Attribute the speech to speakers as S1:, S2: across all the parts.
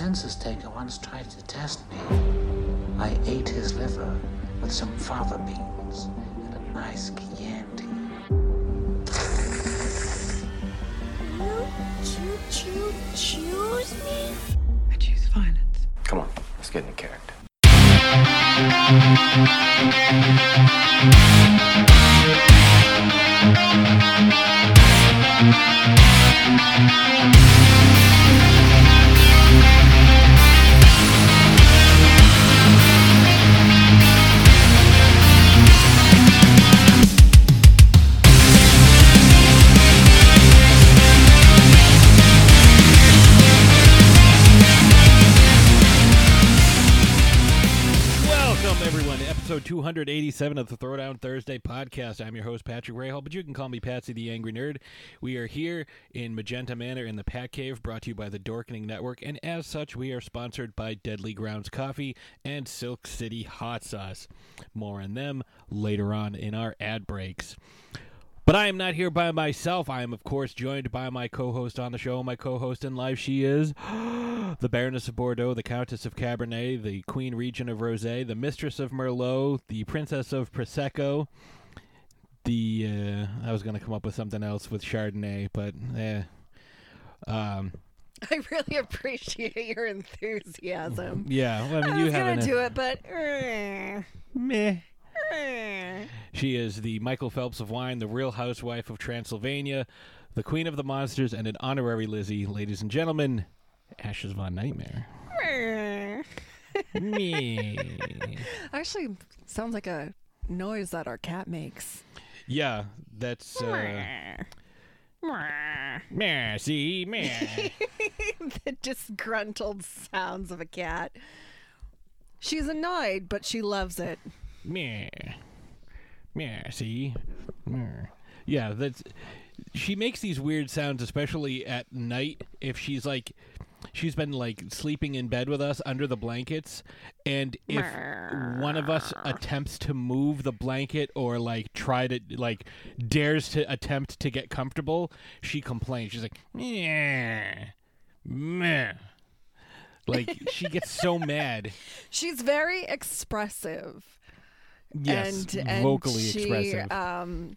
S1: census taker once tried to test me. I ate his liver with some fava beans and a nice Chianti.
S2: You choo choo choose me?
S3: I choose violence.
S4: Come on, let's get into character.
S5: 287 of the Throwdown Thursday podcast. I'm your host, Patrick Rahal, but you can call me Patsy the Angry Nerd. We are here in Magenta Manor in the Pat Cave, brought to you by the Dorkening Network, and as such, we are sponsored by Deadly Grounds Coffee and Silk City Hot Sauce. More on them later on in our ad breaks. But I am not here by myself. I am, of course, joined by my co host on the show. My co host in life, she is the Baroness of Bordeaux, the Countess of Cabernet, the Queen Regent of Rosé, the Mistress of Merlot, the Princess of Prosecco. The uh, I was going to come up with something else with Chardonnay, but eh. Um,
S6: I really appreciate your enthusiasm.
S5: yeah, well, I mean,
S6: I
S5: you
S6: was gonna
S5: an-
S6: do it, but eh,
S5: meh.
S6: Eh.
S5: She is the Michael Phelps of wine, the Real Housewife of Transylvania, the Queen of the Monsters, and an honorary Lizzie, ladies and gentlemen. Ashes Von Nightmare.
S6: Eh.
S5: Me.
S6: Actually, sounds like a noise that our cat makes.
S5: Yeah, that's uh meh, see, meh.
S6: the disgruntled sounds of a cat. She's annoyed, but she loves it.
S5: Meh. Meh, see. Meh. Yeah, that's she makes these weird sounds especially at night if she's like she's been like sleeping in bed with us under the blankets and if one of us attempts to move the blanket or like try to like dares to attempt to get comfortable she complains she's like meh meh like she gets so mad
S6: She's very expressive.
S5: Yes
S6: and, and
S5: vocally
S6: she,
S5: expressive
S6: Um,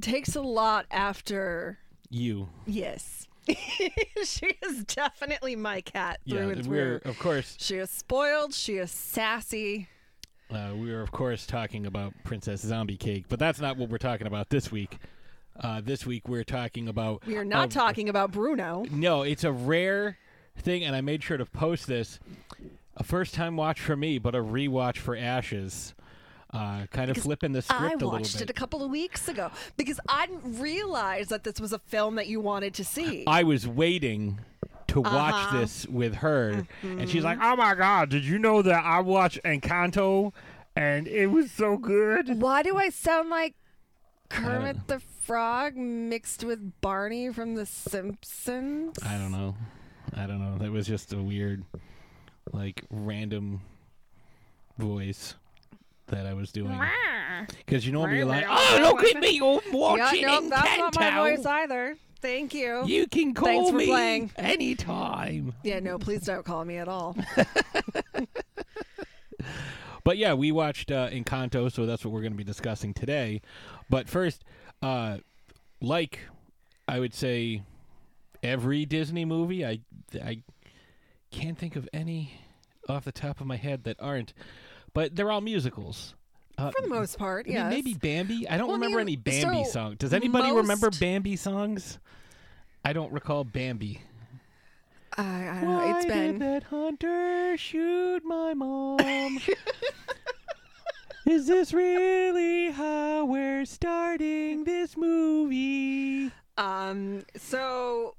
S6: takes a lot after.
S5: you
S6: Yes, she is definitely my cat through
S5: yeah
S6: and
S5: we're of course
S6: She is spoiled. She is sassy.
S5: Uh, we are, of course, talking about Princess Zombie Cake, but that's not what we're talking about this week. Uh, this week, we're talking about.
S6: We are not talking about Bruno.
S5: No, it's a rare thing, and I made sure to post this. A first time watch for me, but a rewatch for Ashes. Uh, kind of flipping the script
S6: I
S5: a little bit.
S6: I watched it a couple of weeks ago because I didn't realize that this was a film that you wanted to see.
S5: I was waiting to watch
S6: Uh-huh.
S5: this with her, and she's
S6: Mm-hmm.
S5: like, "Oh my god, did you know that I watched Encanto, and it was so good?"
S6: Why do I sound like Kermit the Frog mixed with Barney from The Simpsons?
S5: I don't know. I don't know. That was just a weird, like, random voice that I was doing. Because you know when you're like, "Oh, look at me, I'm
S6: Yeah,
S5: watching
S6: no, that's not my voice either. Thank you.
S5: You can call
S6: Thanks for
S5: me
S6: playing.
S5: anytime.
S6: Yeah, no, please don't call me at all.
S5: But yeah, we watched uh, Encanto, so that's what we're going to be discussing today. But first, uh, like I would say, every Disney movie, I I can't think of any off the top of my head that aren't, but they're all musicals. Uh,
S6: For the most part,
S5: I
S6: yes.
S5: maybe Bambi. I don't
S6: Well, I
S5: remember
S6: mean,
S5: any Bambi
S6: so
S5: songs. Does anybody remember Bambi songs? I don't recall Bambi.
S6: I, I don't know. It's
S5: Why
S6: been.
S5: did that hunter shoot my mom? Is this really how we're starting this movie?
S6: Um. So,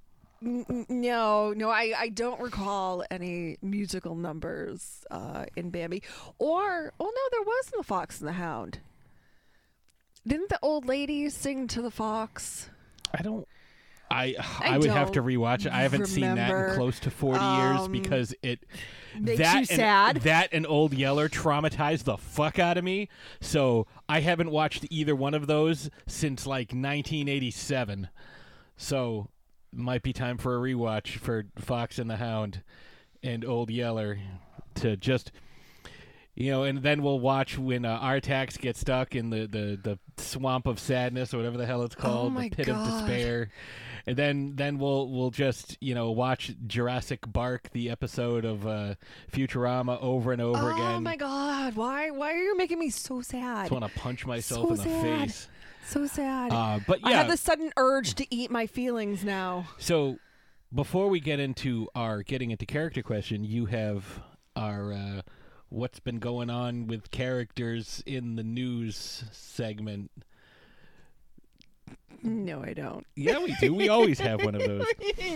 S6: no, no, I, I don't recall any musical numbers uh, in Bambi. Or, oh no, there was in The Fox and the Hound. Didn't the old lady sing to the fox?
S5: I don't. I
S6: I
S5: I, would have to rewatch it. I haven't seen that in close to forty years
S6: Um,
S5: because it
S6: makes
S5: that
S6: you
S5: and,
S6: sad?
S5: That and Old Yeller traumatized the fuck out of me. So I haven't watched either one of those since like 1987. So might be time for a rewatch for Fox and the Hound and Old Yeller to just you know, and then we'll watch when uh, Artax gets stuck in the, the, the swamp of sadness or whatever the hell it's called,
S6: Oh
S5: the pit of despair. And then then we'll we'll just you know watch Jurassic Bark, the episode of uh, Futurama, over and over
S6: oh
S5: again.
S6: Oh my god! Why why are you making me so sad?
S5: I just want to punch myself
S6: So
S5: in the
S6: sad.
S5: face.
S6: So sad.
S5: Uh, but
S6: I have this sudden urge to eat my feelings now.
S5: So, before we get into our getting into character question, you have our uh, what's been going on with characters in the news segment.
S6: No, I don't.
S5: Yeah, we do. We always have one of those.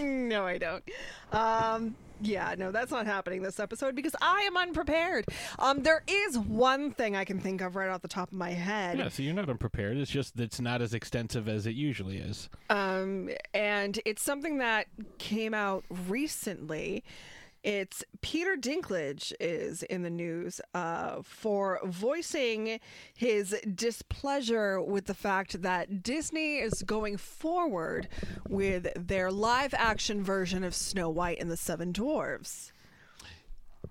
S6: no, I don't. Um, yeah, no, that's not happening this episode because I am unprepared. Um, there is one thing I can think of right off the top of my head.
S5: Yeah, so you're not unprepared. It's just it's not as extensive as it usually is.
S6: Um, and it's something that came out recently. It's Peter Dinklage is in the news uh, for voicing his displeasure with the fact that Disney is going forward with their live action version of Snow White and the Seven Dwarfs.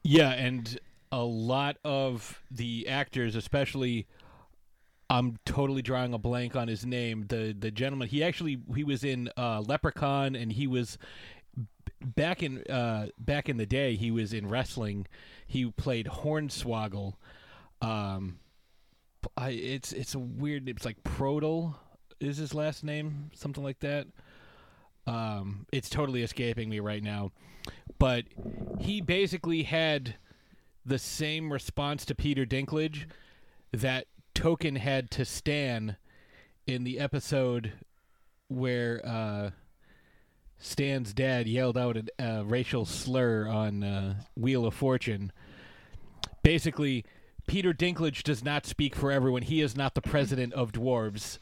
S5: Yeah, and a lot of the actors, especially I'm totally drawing a blank on his name. The the gentleman he actually he was in uh, Leprechaun and he was back in uh, back in the day he was in wrestling. He played Hornswoggle. Um, I, it's it's a weird. It's like Prodel is his last name, something like that. Um, it's totally escaping me right now, but he basically had the same response to Peter Dinklage that Token had to Stan in the episode where uh, Stan's dad yelled out a uh, racial slur on uh, Wheel of Fortune. Basically, Peter Dinklage does not speak for everyone. He is not the president of dwarves.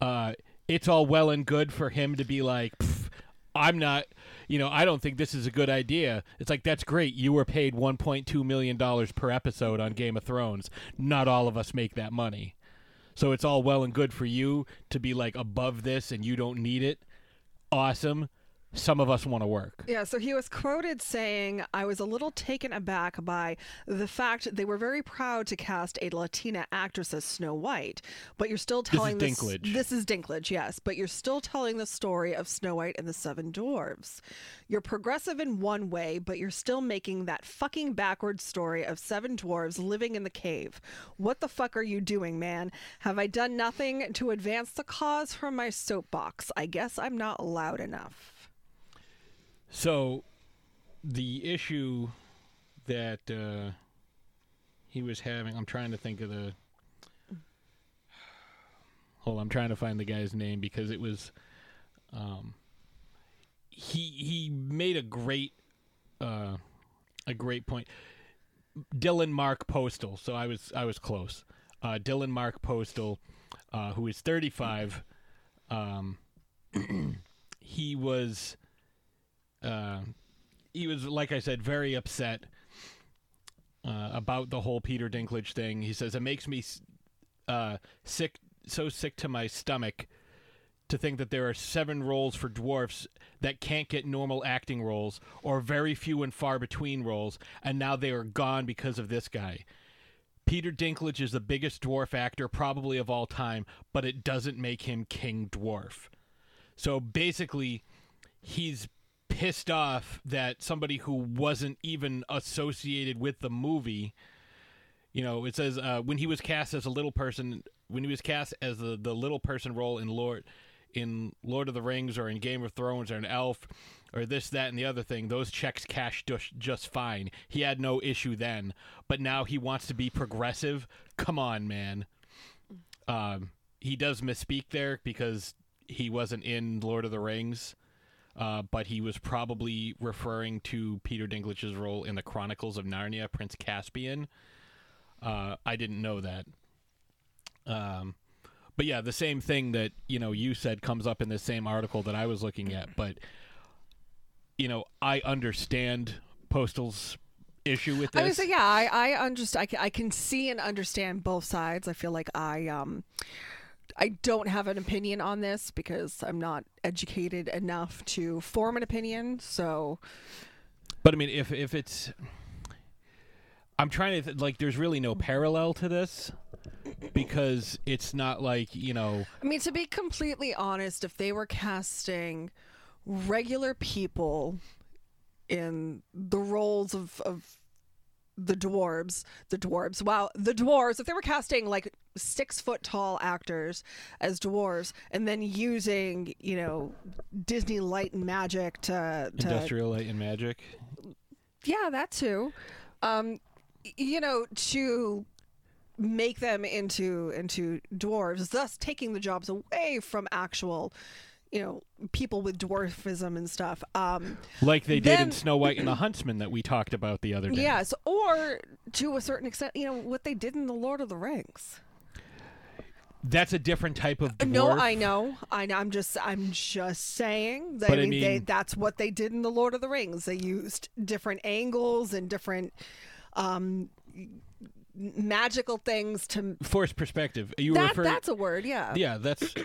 S5: Uh, it's all well and good for him to be like, I'm not, you know, I don't think this is a good idea. It's like, that's great. You were paid $1.2 million per episode on Game of Thrones. Not all of us make that money. So it's all well and good for you to be like above this and you don't need it. Awesome. Some of us want to work.
S6: Yeah, so he was quoted saying, I was a little taken aback by the fact they were very proud to cast a Latina actress as Snow White, but you're still
S5: is
S6: telling
S5: Dinklage.
S6: This is Dinklage, yes, but you're still telling the story of Snow White and the Seven Dwarves. You're progressive in one way, but you're still making that fucking backwards story of seven dwarves living in the cave. What the fuck are you doing, man? Have I done nothing to advance the cause from my soapbox? I guess I'm not loud enough.
S5: So, the issue that uh, he was having, I'm trying to think of the. Hold on, I'm trying to find the guy's name because it was. Um, he he made a great, uh, a great point. Dylan Mark Postl. So I was I was close. Uh, Dylan Mark Postl, uh, who is 35. Um, he was uh, he was like I said, very upset uh, about the whole Peter Dinklage thing. He says it makes me uh, sick, so sick to my stomach to think that there are seven roles for dwarfs that can't get normal acting roles or very few and far between roles, and now they are gone because of this guy. Peter Dinklage is the biggest dwarf actor probably of all time, but it doesn't make him King Dwarf. So basically, he's pissed off that somebody who wasn't even associated with the movie you know it says uh, when he was cast as a little person when he was cast as the, the little person role in lord in lord of the rings or in game of thrones or an elf or this that and the other thing those checks cashed just, just fine. He had no issue then but now he wants to be progressive. Come on man. Um, he does misspeak there because he wasn't in lord of the rings uh, but he was probably referring to Peter Dinklage's role in the Chronicles of Narnia, Prince Caspian. Uh, I didn't know that. Um, but yeah, the same thing that you know you said comes up in the same article that I was looking at. But you know, I understand Postl's issue with this.
S6: I yeah, I, I understand. I can, I can see and understand both sides. I feel like I, um, I don't have an opinion on this because I'm not educated enough to form an opinion. So,
S5: But I mean, if if it's, I'm trying to th- like. There's really no parallel to this because it's not like you know.
S6: I mean, to be completely honest, if they were casting regular people in the roles of, of the dwarves, the dwarves, wow, the dwarves, if they were casting like six foot tall actors as dwarves and then using, you know, Disney light and magic to, to
S5: Industrial Light and Magic.
S6: yeah, that too. Um, you know, to make them into into dwarves, thus taking the jobs away from actual, you know, people with dwarfism and stuff. Um,
S5: Like they did in Snow White and the Huntsman that we talked about the other day.
S6: yes, or to a certain extent, you know, what they did in the Lord of the Rings.
S5: That's a different type of dwarf.
S6: No, I know, I know. I'm just, I'm just saying. That,
S5: But I
S6: I mean, they, that's what they did in the Lord of the Rings. They used different angles and different um, magical things to.
S5: force perspective. You
S6: That,
S5: refer.
S6: that's a word, yeah.
S5: yeah, that's.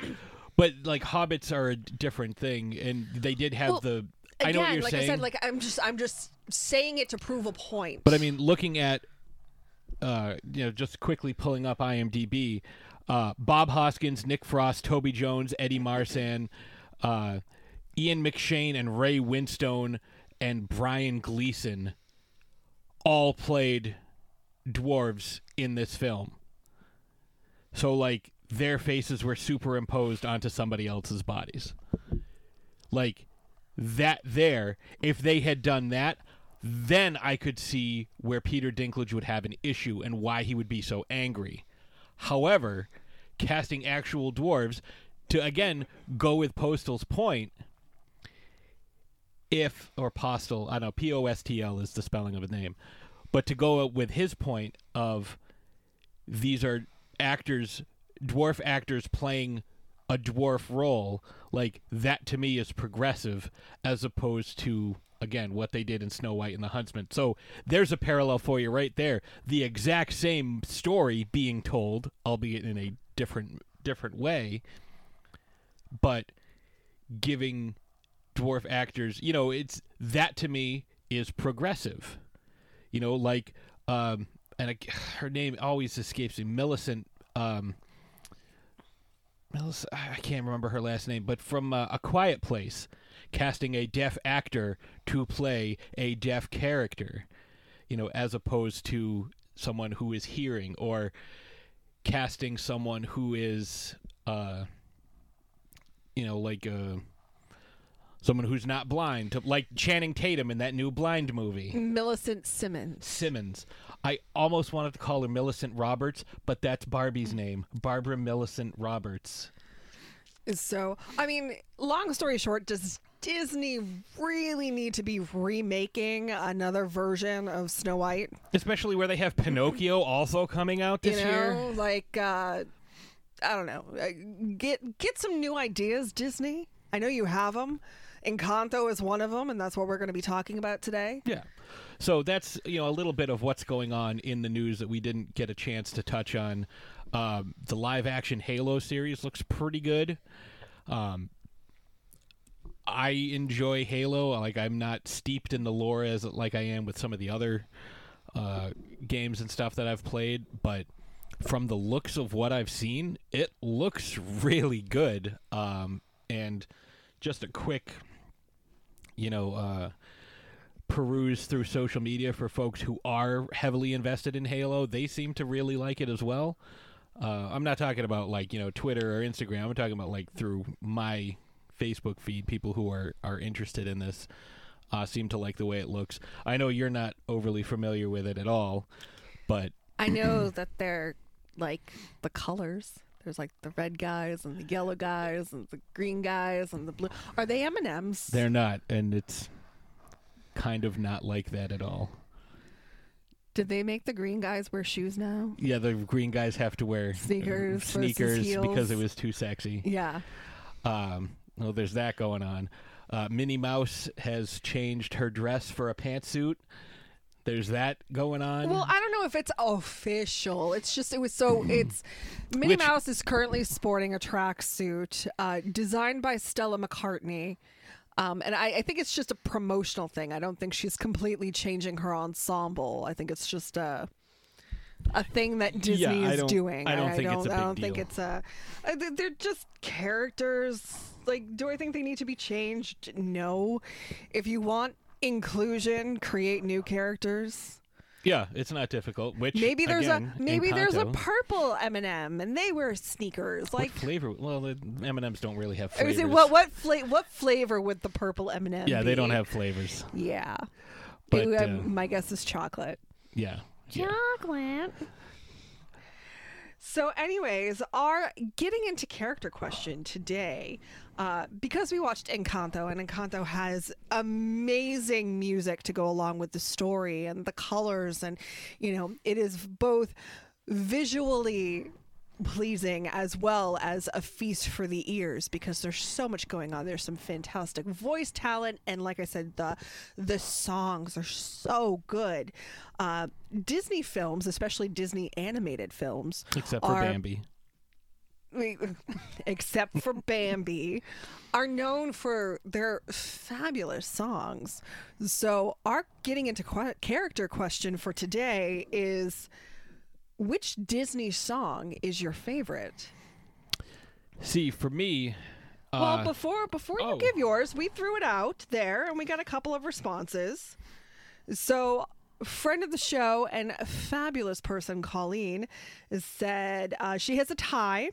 S5: But like hobbits are a different thing, and they did have
S6: Well,
S5: the.
S6: Again,
S5: I know what you're
S6: like
S5: saying.
S6: I said, like I'm just, I'm just saying it to prove a point.
S5: But I mean, looking at, uh, you know, just quickly pulling up IMDb, uh, Bob Hoskins, Nick Frost, Toby Jones, Eddie Marsan, uh, Ian McShane, and Ray Winstone, and Brian Gleeson, all played dwarves in this film. So like their faces were superimposed onto somebody else's bodies. Like that there, if they had done that, then I could see where Peter Dinklage would have an issue and why he would be so angry. However, casting actual dwarves to again go with Postal's point, if or Postal, I know, P O S T L is the spelling of a name, but to go with his point of these are actors, dwarf actors playing a dwarf role, like that to me is progressive as opposed to again what they did in Snow White and the Huntsman. So there's a parallel for you right there. The exact same story being told, albeit in a different different way, but giving dwarf actors, you know, it's that to me is progressive. You know, like um and I, her name always escapes me, Millicent um Melis- I can't remember her last name, but from uh, A Quiet Place, casting a deaf actor to play a deaf character, you know, as opposed to someone who is hearing, or casting someone who is, uh, you know, like uh, someone who's not blind, like Channing Tatum in that new Blind movie.
S6: Millicent Simmonds.
S5: Simmonds. I almost wanted to call her Millicent Roberts, but that's Barbie's name, Barbara Millicent Roberts.
S6: So, I mean, long story short, does Disney really need to be remaking another version of Snow White?
S5: Especially where they have Pinocchio also coming out this
S6: you know,
S5: year.
S6: like uh, I don't know, uh, get get some new ideas, Disney. I know you have them. Encanto is one of them, and that's what we're going to be talking about today.
S5: Yeah. So that's you know a little bit of what's going on in the news that we didn't get a chance to touch on. Um, the live action Halo series looks pretty good. Um, I enjoy Halo. Like I'm not steeped in the lore as like I am with some of the other uh, games and stuff that I've played, but from the looks of what I've seen, it looks really good. Um, and just a quick, you know, uh, peruse through social media for folks who are heavily invested in Halo. They seem to really like it as well. Uh, I'm not talking about like you know Twitter or Instagram. I'm talking about like through my Facebook feed. People who are are interested in this uh, seem to like the way it looks. I know you're not overly familiar with it at all, but
S6: I know that they're like the colors. There's like the red guys and the yellow guys and the green guys and the blue. Are they M and M's?
S5: they're not, and it's kind of not like that at all.
S6: Did they make the green guys wear shoes now?
S5: Yeah, the green guys have to wear
S6: Sneakers versus
S5: sneakers because it was too sexy.
S6: Yeah.
S5: Um, well, there's that going on. Uh, Minnie Mouse has changed her dress for a pantsuit. There's that going on.
S6: Well, I don't know if it's official. It's just it was so it's Minnie
S5: Which-
S6: Mouse is currently sporting a tracksuit uh, designed by Stella McCartney. Um, and I, I think it's just a promotional thing. I don't think she's completely changing her ensemble. I think it's just a a thing that Disney
S5: I
S6: is
S5: don't-
S6: doing.
S5: I don't think it's a
S6: I
S5: big
S6: don't think it's a. They're just characters. Like, do I think they need to be changed? No. If you want inclusion, create new characters.
S5: Yeah, it's not difficult. Which
S6: Maybe there's
S5: again,
S6: a maybe there's a purple M&M and they wear sneakers.
S5: what
S6: Like,
S5: flavor? Well, the M and M's don't really have flavors.
S6: saying, what what fla- what flavor would the purple M&M?
S5: yeah, they don't have flavors.
S6: Yeah.
S5: But,
S6: It-
S5: uh,
S6: my guess is chocolate.
S5: Yeah. yeah.
S6: So, anyways, our getting into character question today, uh, because we watched Encanto, and Encanto has amazing music to go along with the story and the colors, and you know, it is both visually pleasing as well as a feast for the ears because there's so much going on there's some fantastic voice talent and like i said the the songs are so good uh, disney films especially disney animated films
S5: Except for
S6: are-
S5: Bambi.
S6: except for Bambi, are known for their fabulous songs. So, our getting into qu- character question for today is which Disney song is your favorite?
S5: See, for me,
S6: well,
S5: uh,
S6: before before you
S5: oh.
S6: give yours, we threw it out there and we got a couple of responses. So, friend of the show and fabulous person, Colleen, said uh, she has a tie.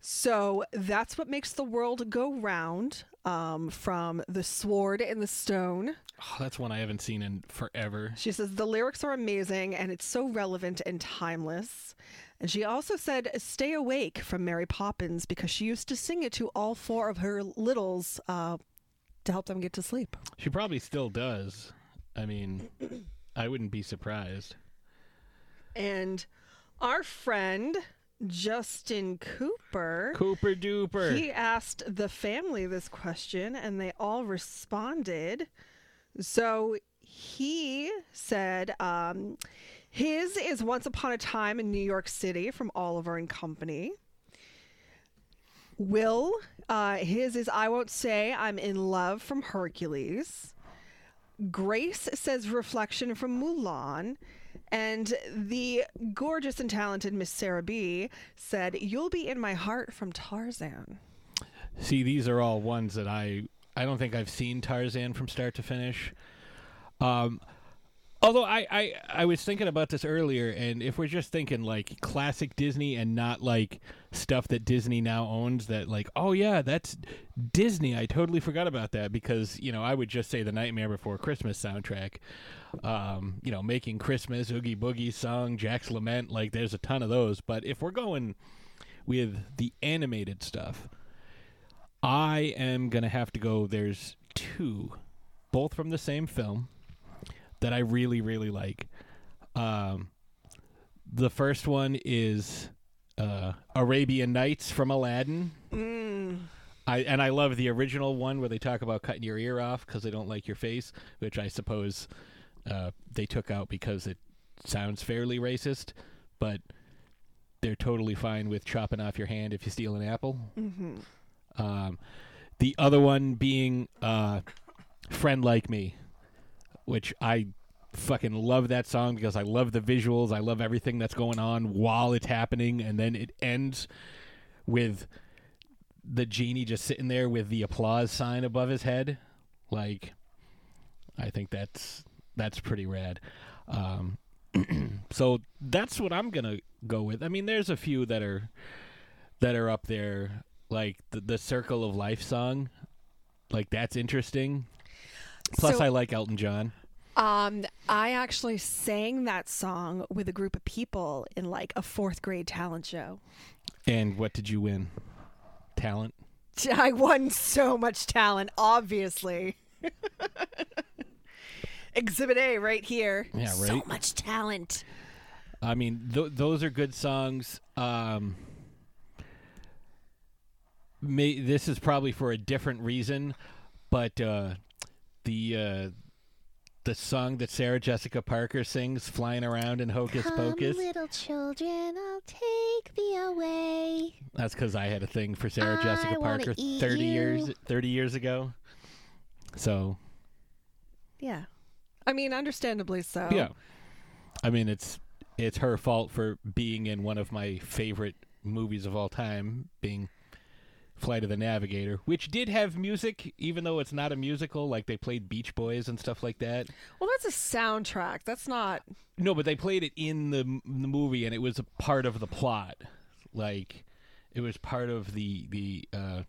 S6: So that's what makes the world go round. Um, from the sword and the stone.
S5: oh, that's one I haven't seen in forever.
S6: She says the lyrics are amazing and it's so relevant and timeless. And she also said, "Stay awake" from Mary Poppins because she used to sing it to all four of her littles uh, to help them get to sleep.
S5: She probably still does. I mean, I wouldn't be surprised.
S6: And our friend Justin Cooper,
S5: Cooper Duper.
S6: he asked the family this question, and they all responded. So he said, um, his is Once Upon a Time in New York City from Oliver and Company. Will, uh, his is I Won't Say I'm in Love from Hercules. Grace says Reflection from Mulan. And the gorgeous and talented Miss Sarah B said, You'll be in my heart from Tarzan.
S5: See, these are all ones that I I don't think I've seen Tarzan from start to finish. Um, although I, I I was thinking about this earlier, and if we're just thinking like classic Disney and not like stuff that Disney now owns, that like oh yeah, that's Disney. I totally forgot about that because you know I would just say the Nightmare Before Christmas soundtrack. Um, you know, making Christmas, Oogie Boogie song, Jack's Lament, like there's a ton of those. But if we're going with the animated stuff, I am gonna have to go. There's two, both from the same film, that I really really like. Um, the first one is uh, Arabian Nights from Aladdin. I and I love the original one where they talk about cutting your ear off because they don't like your face, which I suppose uh, they took out because it sounds fairly racist, but they're totally fine with chopping off your hand if you steal an apple. Um, the other one being uh, "Friend Like Me," which I fucking love that song because I love the visuals. I love everything that's going on while it's happening, and then it ends with the genie just sitting there with the applause sign above his head. Like, I think that's that's pretty rad. Um, so that's what I'm gonna go with. I mean, there's a few that are that are up there, like the the Circle of Life song. Like that's interesting. Plus,
S6: So-
S5: I like Elton John.
S6: Um, I actually sang that song with a group of people in like a fourth grade talent show.
S5: And what did you win? Talent.
S6: I won so much talent, obviously. Exhibit A right here.
S5: Yeah, right.
S6: So much talent.
S5: I mean, th- those are good songs. Um, may- this is probably for a different reason, but uh, the uh, the song that Sarah Jessica Parker sings, "Flying Around in Hocus Pocus,"
S2: little children, I'll take thee away.
S5: that's because I had a thing for Sarah
S2: I
S5: Jessica Parker thirty
S2: you.
S5: years thirty years ago. So
S6: Yeah. I mean, understandably so.
S5: yeah, I mean it's it's her fault for being in one of my favorite movies of all time, being Flight of the Navigator, which did have music, even though it's not a musical. Like they played Beach Boys and stuff like that.
S6: Well, that's a soundtrack. That's not.
S5: No, but they played it in the, the movie, and it was a part of the plot. Like, it was part of the the uh,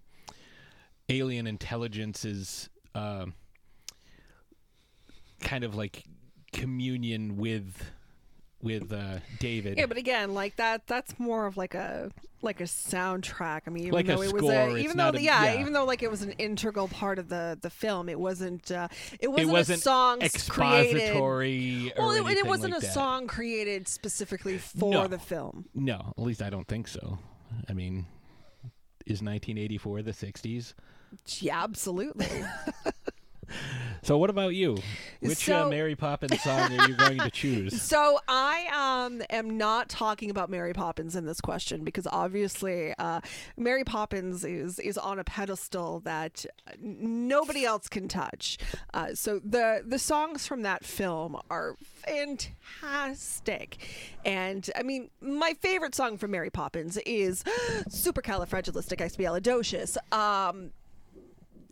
S5: alien intelligence's uh, kind of like communion with with uh, David.
S6: Yeah, but again, like that. That's more of like a like a soundtrack. I mean, even
S5: Like a
S6: though it was
S5: score,
S6: a,
S5: it's
S6: even though
S5: a-
S6: yeah,
S5: yeah.
S6: even though like it was an integral part of the the film, it wasn't. Uh, it wasn't,
S5: wasn't
S6: a song created.
S5: expository or
S6: Well, it, it wasn't
S5: like
S6: a
S5: that.
S6: song created specifically for
S5: No.
S6: the film.
S5: No, at least I don't think so. I mean, is 1984 the 60s?
S6: Yeah, absolutely.
S5: So what about you? Which uh, Mary Poppins song are you going to choose?
S6: So I um am not talking about Mary Poppins in this question because obviously uh, Mary Poppins is is on a pedestal that nobody else can touch. Uh, so the the songs from that film are fantastic, and I mean my favorite song from Mary Poppins is Supercalifragilisticexpialidocious. Um,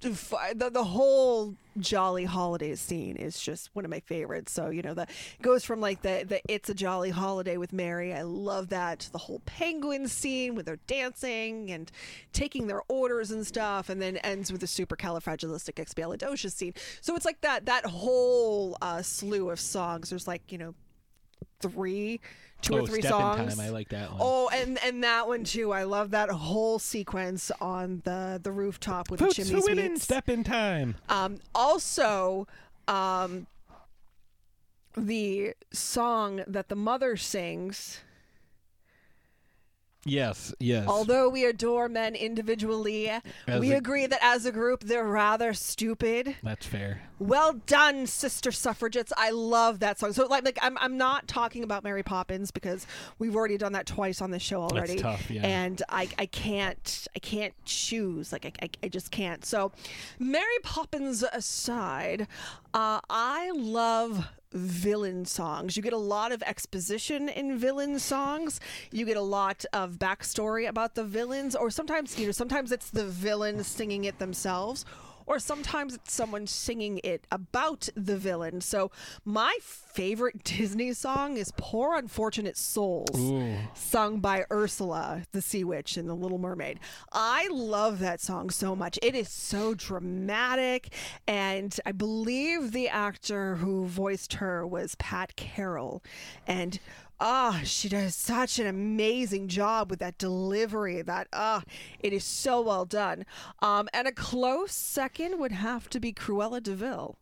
S6: the the whole jolly holidays scene is just one of my favorites. So you know that goes from like the the it's a jolly holiday with Mary. I love that the whole penguin scene with their dancing and taking their orders and stuff, and then ends with the super supercalifragilisticexpialidocious scene. So it's like that that whole uh, slew of songs. There's like you know three. Two
S5: oh,
S6: or three
S5: Step in
S6: songs.
S5: Time. I like that one.
S6: Oh, and and that one too. I love that whole sequence on the the rooftop with
S5: Votes
S6: the
S5: for
S6: chimney
S5: women. Step in Time.
S6: Um, also, um, the song that the mother sings.
S5: Yes, yes.
S6: Although we adore men individually,
S5: As
S6: we
S5: a-
S6: agree that as a group they're rather stupid.
S5: That's fair.
S6: Well done, sister suffragettes. I love that song. So like like I'm I'm not talking about Mary Poppins because we've already done that twice on the show already.
S5: That's tough, yeah.
S6: And I I can't I can't choose. Like I I, I just can't. So Mary Poppins aside, uh, I love villain songs. You get a lot of exposition in villain songs. You get a lot of backstory about the villains, or sometimes you know sometimes it's the villain singing it themselves or sometimes it's someone singing it about the villain. So my favorite Disney song is Poor Unfortunate Souls,
S5: Ooh.
S6: sung by Ursula, the sea witch in The Little Mermaid. I love that song so much. It is so dramatic, and I believe the actor who voiced her was Pat Carroll. And Ah, she does such an amazing job with that delivery. That ah, it is so well done. Um, and a close second would have to be Cruella de Vil.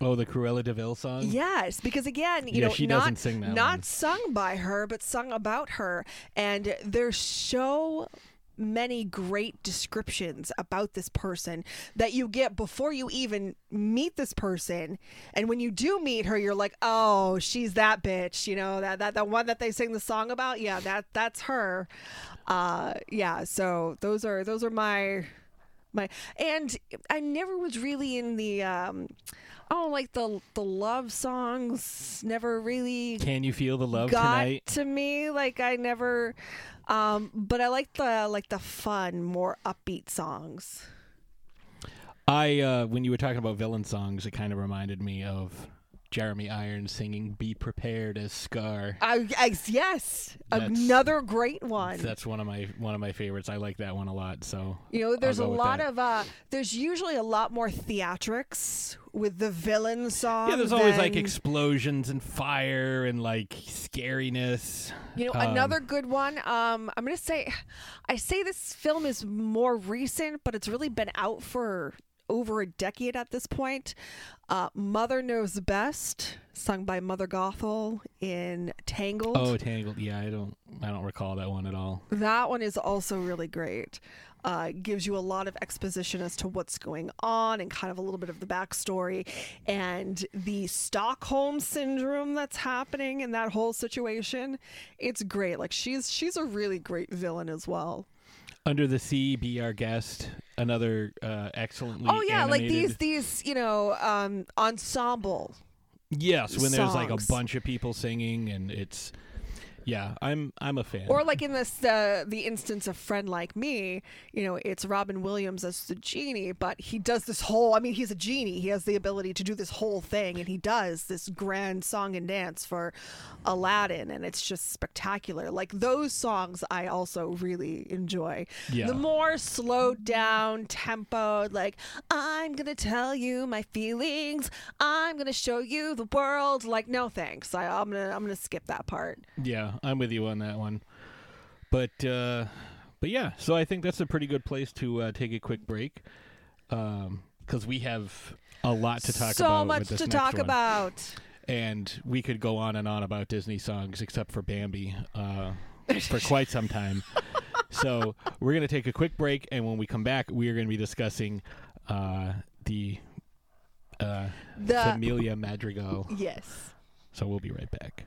S5: Oh, the Cruella de Vil song.
S6: Yes, because again, you
S5: Yeah,
S6: know,
S5: she
S6: not
S5: doesn't sing that
S6: not
S5: one.
S6: sung by her, but sung about her, and they're so many great descriptions about this person that you get before you even meet this person. And when you do meet her you're like oh she's that bitch you know that that the one that they sing the song about? Yeah that that's her. Uh yeah so those are those are my my and I never was really in the um oh like the the love songs never really
S5: Can you feel the love
S6: got
S5: tonight?
S6: to me. Like I never um but I like the like the fun more upbeat songs.
S5: I uh, when you were talking about villain songs, it kind of reminded me of Jeremy Irons singing "Be Prepared" as Scar.
S6: I, I yes
S5: That's-
S6: another great one
S5: That's one of my one of my favorites. I like that one a lot. So
S6: You know, there's a lot of uh there's usually a lot more theatrics with the villain song.
S5: yeah, there's always like explosions and fire and like scariness.
S6: You know,
S5: Um,
S6: another good one. Um, I'm gonna say, I say this film is more recent, but it's really been out for over a decade at this point. Uh, Mother Knows Best, sung by Mother Gothel in Tangled.
S5: Oh, Tangled. Yeah, I don't I don't recall that one at all.
S6: That one is also really great. Uh, gives you a lot of exposition as to what's going on and kind of a little bit of the backstory and the Stockholm syndrome that's happening in that whole situation. It's great. Like she's she's a really great villain as well.
S5: Under the Sea, Be Our Guest, another uh, excellently.
S6: Oh yeah, like these these you know um, ensemble.
S5: Yes, when there's like a bunch of people singing, and it's. Yeah, I'm I'm a fan.
S6: Or like in this uh, the instance of friend like me, you know, it's Robin Williams as the genie, but he does this whole. I mean, he's a genie. He has the ability to do this whole thing, and he does this grand song and dance for Aladdin, and it's just spectacular. Like those songs, I also really enjoy.
S5: Yeah.
S6: The more slowed down tempo, like I'm gonna tell you my feelings. I'm gonna show you the world. Like no thanks. I, I'm gonna I'm gonna skip that part.
S5: Yeah, I'm with you on that one. But uh but yeah, so I think that's a pretty good place to uh, take a quick break. Um cuz we have a lot to talk
S6: so
S5: about
S6: much
S5: with this
S6: to talk
S5: one.
S6: about.
S5: and we could go on and on about Disney songs except for Bambi uh for quite some time. So, we're going to take a quick break and when we come back, we are going to be discussing uh the uh
S6: The-
S5: Familia Madrigal.
S6: Yes.
S5: So, we'll be right back.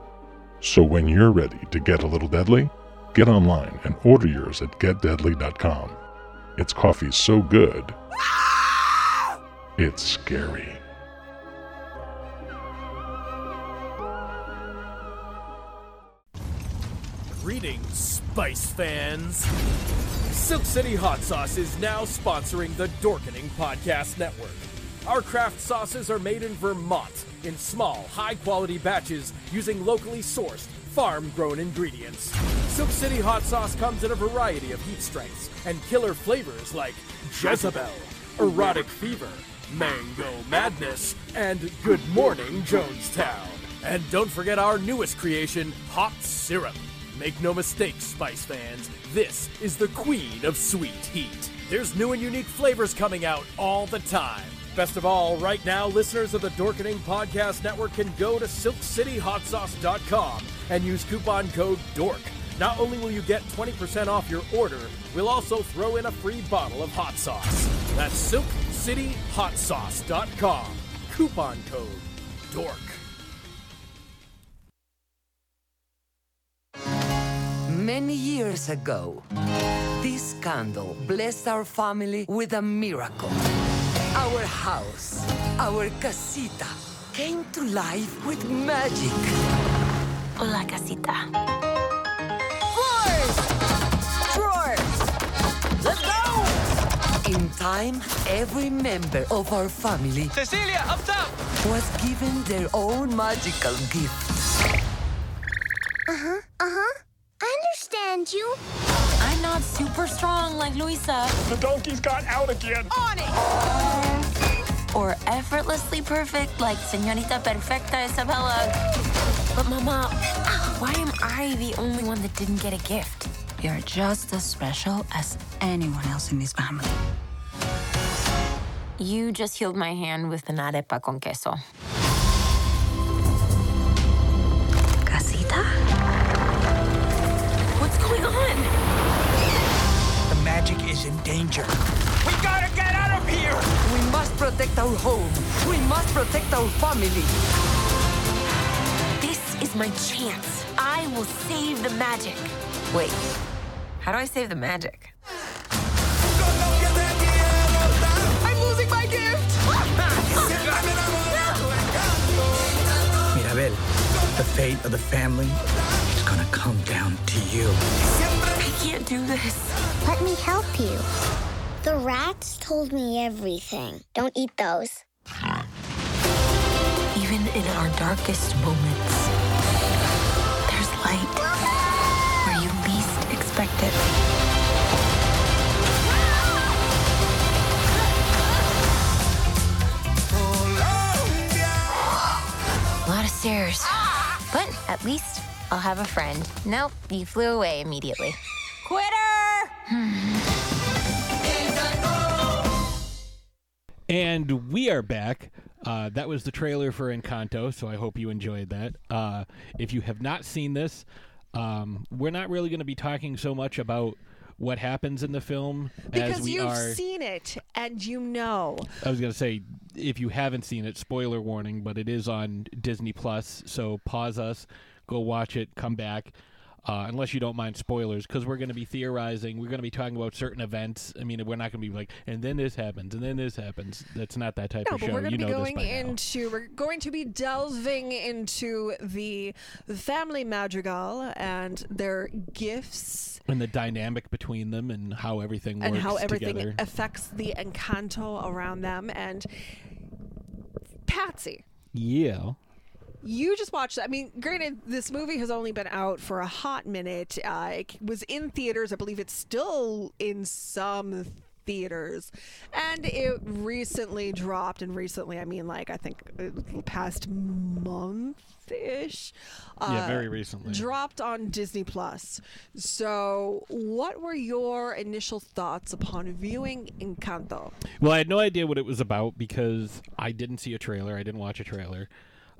S7: So when you're ready to get a little deadly, get online and order yours at getdeadly.com. It's coffee so good, it's scary.
S8: Greetings, Spice fans! Silk City Hot Sauce is now sponsoring the Dorkening Podcast Network. Our craft sauces are made in Vermont in small, high quality batches using locally sourced, farm grown ingredients. Silk City Hot Sauce comes in a variety of heat strengths and killer flavors like Jezebel, Erotic Fever, Mango Madness, and Good Morning Jonestown. And don't forget our newest creation, Hot Syrup. Make no mistake, Spice fans, this is the queen of sweet heat. There's new and unique flavors coming out all the time. Best of all, right now, listeners of the Dorkening Podcast Network can go to SilkCityHotSauce.com and use coupon code DORK. Not only will you get 20% off your order, we'll also throw in a free bottle of hot sauce. That's SilkCityHotSauce.com. Coupon code DORK.
S9: Many years ago, this candle blessed our family with a miracle. Our house, our casita, came to life with magic.
S2: Hola, casita.
S9: Floors! Drawers! Let's go! In time, every member of our family
S8: Cecilia, up top!
S9: was given their own magical gift.
S2: Uh huh. I understand you.
S10: I'm not super strong like Luisa.
S8: The donkey's got out again. On it!
S10: Or effortlessly perfect like Señorita Perfecta Isabella. But Mama, why am I the only one that didn't get a gift?
S3: You're just as special as anyone else in this family.
S10: You just healed my hand with an arepa con queso.
S11: Is in danger. We gotta get out of here!
S9: We must protect our home. We must protect our family.
S10: This is my chance. I will save the magic. Wait, how do I save the magic?
S6: I'm losing my gift.
S11: Mirabel, the fate of the family is gonna come down to you.
S10: I can't do this.
S2: Let me help you. The rats told me everything. Don't eat those.
S10: Even in our darkest moments, there's light where you least expect it. A lot of stairs. But at least I'll have a friend. Nope, you flew away immediately. Quitter!
S5: and we are back. Uh, that was the trailer for Encanto, so I hope you enjoyed that. Uh, if you have not seen this, um, we're not really going to be talking so much about what happens in the film
S6: because you've
S5: are...
S6: seen it and you know.
S5: I was going to say if you haven't seen it, spoiler warning, but it is on Disney Plus, so pause us, go watch it, come back. Uh, unless you don't mind spoilers, because we're going to be theorizing. We're going to be talking about certain events. I mean, we're not going to be like, and then this happens, and then this happens. That's not that type
S6: No,
S5: of
S6: but
S5: show.
S6: we're going
S5: you
S6: to be
S5: know
S6: going
S5: this by now.
S6: into we're going to be delving into the family madrigal and their gifts
S5: and the dynamic between them and how everything works.
S6: and how everything
S5: together.
S6: affects the encanto around them and Patsy.
S5: yeah.
S6: You just watched. I mean, granted, this movie has only been out for a hot minute. Uh, it was in theaters. I believe it's still in some theaters, and it recently dropped. And recently, I mean, like I think uh, past month ish.
S5: Yeah, very recently.
S6: Dropped on Disney Plus. So, what were your initial thoughts upon viewing Encanto?
S5: Well, I had no idea what it was about because I didn't see a trailer. I didn't watch a trailer.